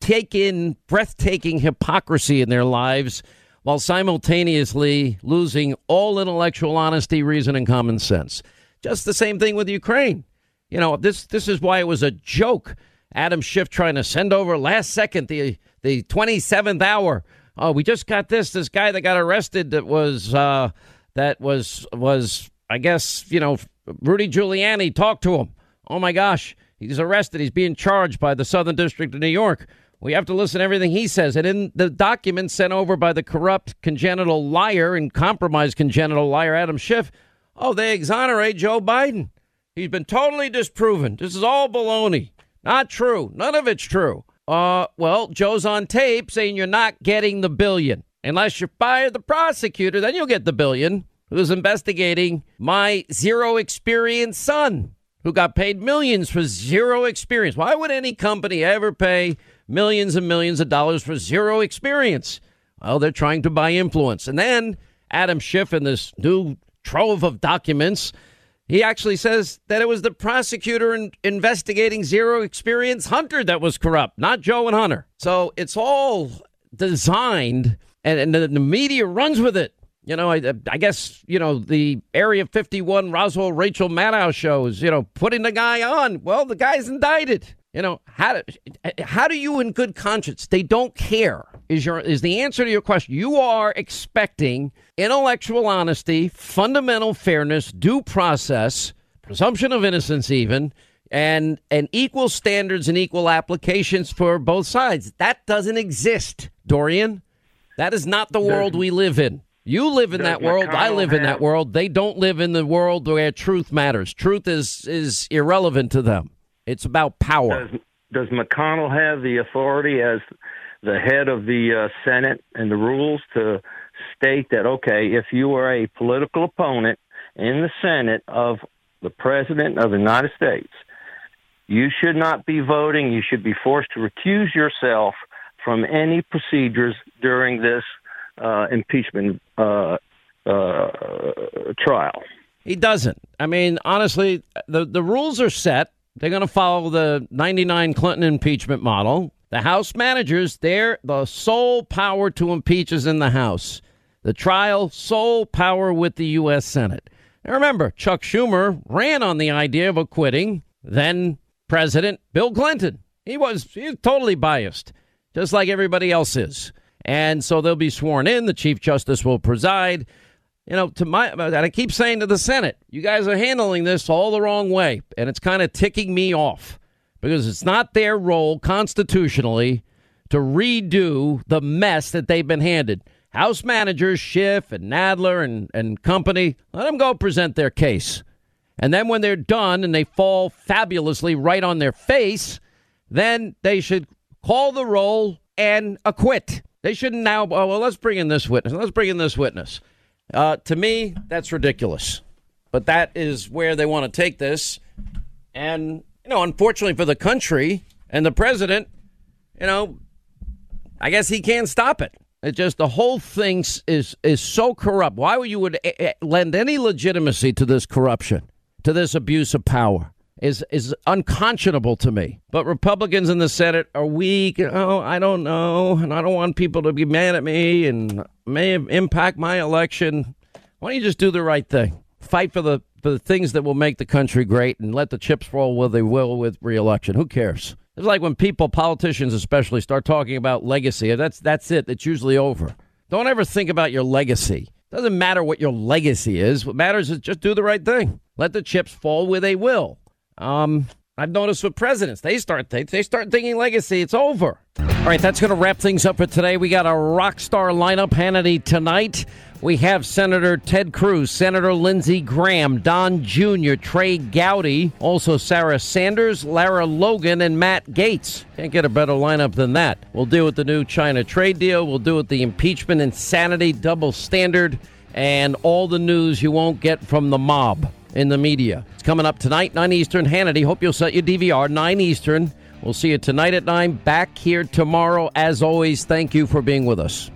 take in breathtaking hypocrisy in their lives while simultaneously losing all intellectual honesty, reason, and common sense. Just the same thing with Ukraine. You know, this this is why it was a joke. Adam Schiff trying to send over last second the the 27th hour. Oh, we just got this. This guy that got arrested that was uh, that was was I guess you know Rudy Giuliani talked to him. Oh my gosh, he's arrested. He's being charged by the Southern District of New York. We have to listen to everything he says. And in the documents sent over by the corrupt congenital liar and compromised congenital liar Adam Schiff, oh, they exonerate Joe Biden. He's been totally disproven. This is all baloney. Not true. None of it's true. Uh, well, Joe's on tape saying you're not getting the billion. Unless you fire the prosecutor, then you'll get the billion. Who's investigating my zero experience son, who got paid millions for zero experience? Why would any company ever pay millions and millions of dollars for zero experience? Well, they're trying to buy influence. And then Adam Schiff in this new trove of documents, he actually says that it was the prosecutor in investigating zero experience Hunter that was corrupt, not Joe and Hunter. So it's all designed, and, and the, the media runs with it. You know, I, I guess, you know, the Area 51 Roswell Rachel Maddow shows, you know, putting the guy on. Well, the guy's indicted. You know, how do, how do you in good conscience, they don't care is your is the answer to your question. You are expecting intellectual honesty, fundamental fairness, due process, presumption of innocence even, and and equal standards and equal applications for both sides. That doesn't exist, Dorian. That is not the world we live in. You live in that world. I live in that world. They don't live in the world where truth matters. Truth is is irrelevant to them. It's about power. Does, does McConnell have the authority as the head of the uh, Senate and the rules to state that, okay, if you are a political opponent in the Senate of the President of the United States, you should not be voting. You should be forced to recuse yourself from any procedures during this uh, impeachment uh, uh, trial. He doesn't. I mean, honestly, the the rules are set. They're going to follow the 99 Clinton impeachment model. The House managers, they're the sole power to impeach is in the House. The trial, sole power with the U.S. Senate. Now remember, Chuck Schumer ran on the idea of acquitting then President Bill Clinton. He was, he was totally biased, just like everybody else is. And so they'll be sworn in. The Chief Justice will preside. You know, to my, and I keep saying to the Senate, you guys are handling this all the wrong way. And it's kind of ticking me off because it's not their role constitutionally to redo the mess that they've been handed. House managers, Schiff and Nadler and, and company, let them go present their case. And then when they're done and they fall fabulously right on their face, then they should call the roll and acquit. They shouldn't now, oh, well, let's bring in this witness. Let's bring in this witness. Uh, to me, that's ridiculous. But that is where they want to take this. And, you know, unfortunately for the country and the president, you know, I guess he can't stop it. It just the whole thing is is so corrupt. Why would you would eh, eh, lend any legitimacy to this corruption, to this abuse of power? Is is unconscionable to me. But Republicans in the Senate are weak. Oh, I don't know, and I don't want people to be mad at me and may impact my election. Why don't you just do the right thing? Fight for the for the things that will make the country great, and let the chips fall where they will with reelection. Who cares? It's like when people, politicians especially, start talking about legacy. That's that's it. It's usually over. Don't ever think about your legacy. Doesn't matter what your legacy is. What matters is just do the right thing. Let the chips fall where they will. Um, I've noticed with presidents, they start they, they start thinking legacy. It's over. All right, that's going to wrap things up for today. We got a rock star lineup Hannity tonight. We have Senator Ted Cruz, Senator Lindsey Graham, Don Jr., Trey Gowdy, also Sarah Sanders, Lara Logan, and Matt Gaetz. Can't get a better lineup than that. We'll deal with the new China trade deal. We'll deal with the impeachment, insanity, double standard, and all the news you won't get from the mob in the media. It's coming up tonight, 9 Eastern. Hannity, hope you'll set your DVR, 9 Eastern. We'll see you tonight at 9. Back here tomorrow. As always, thank you for being with us.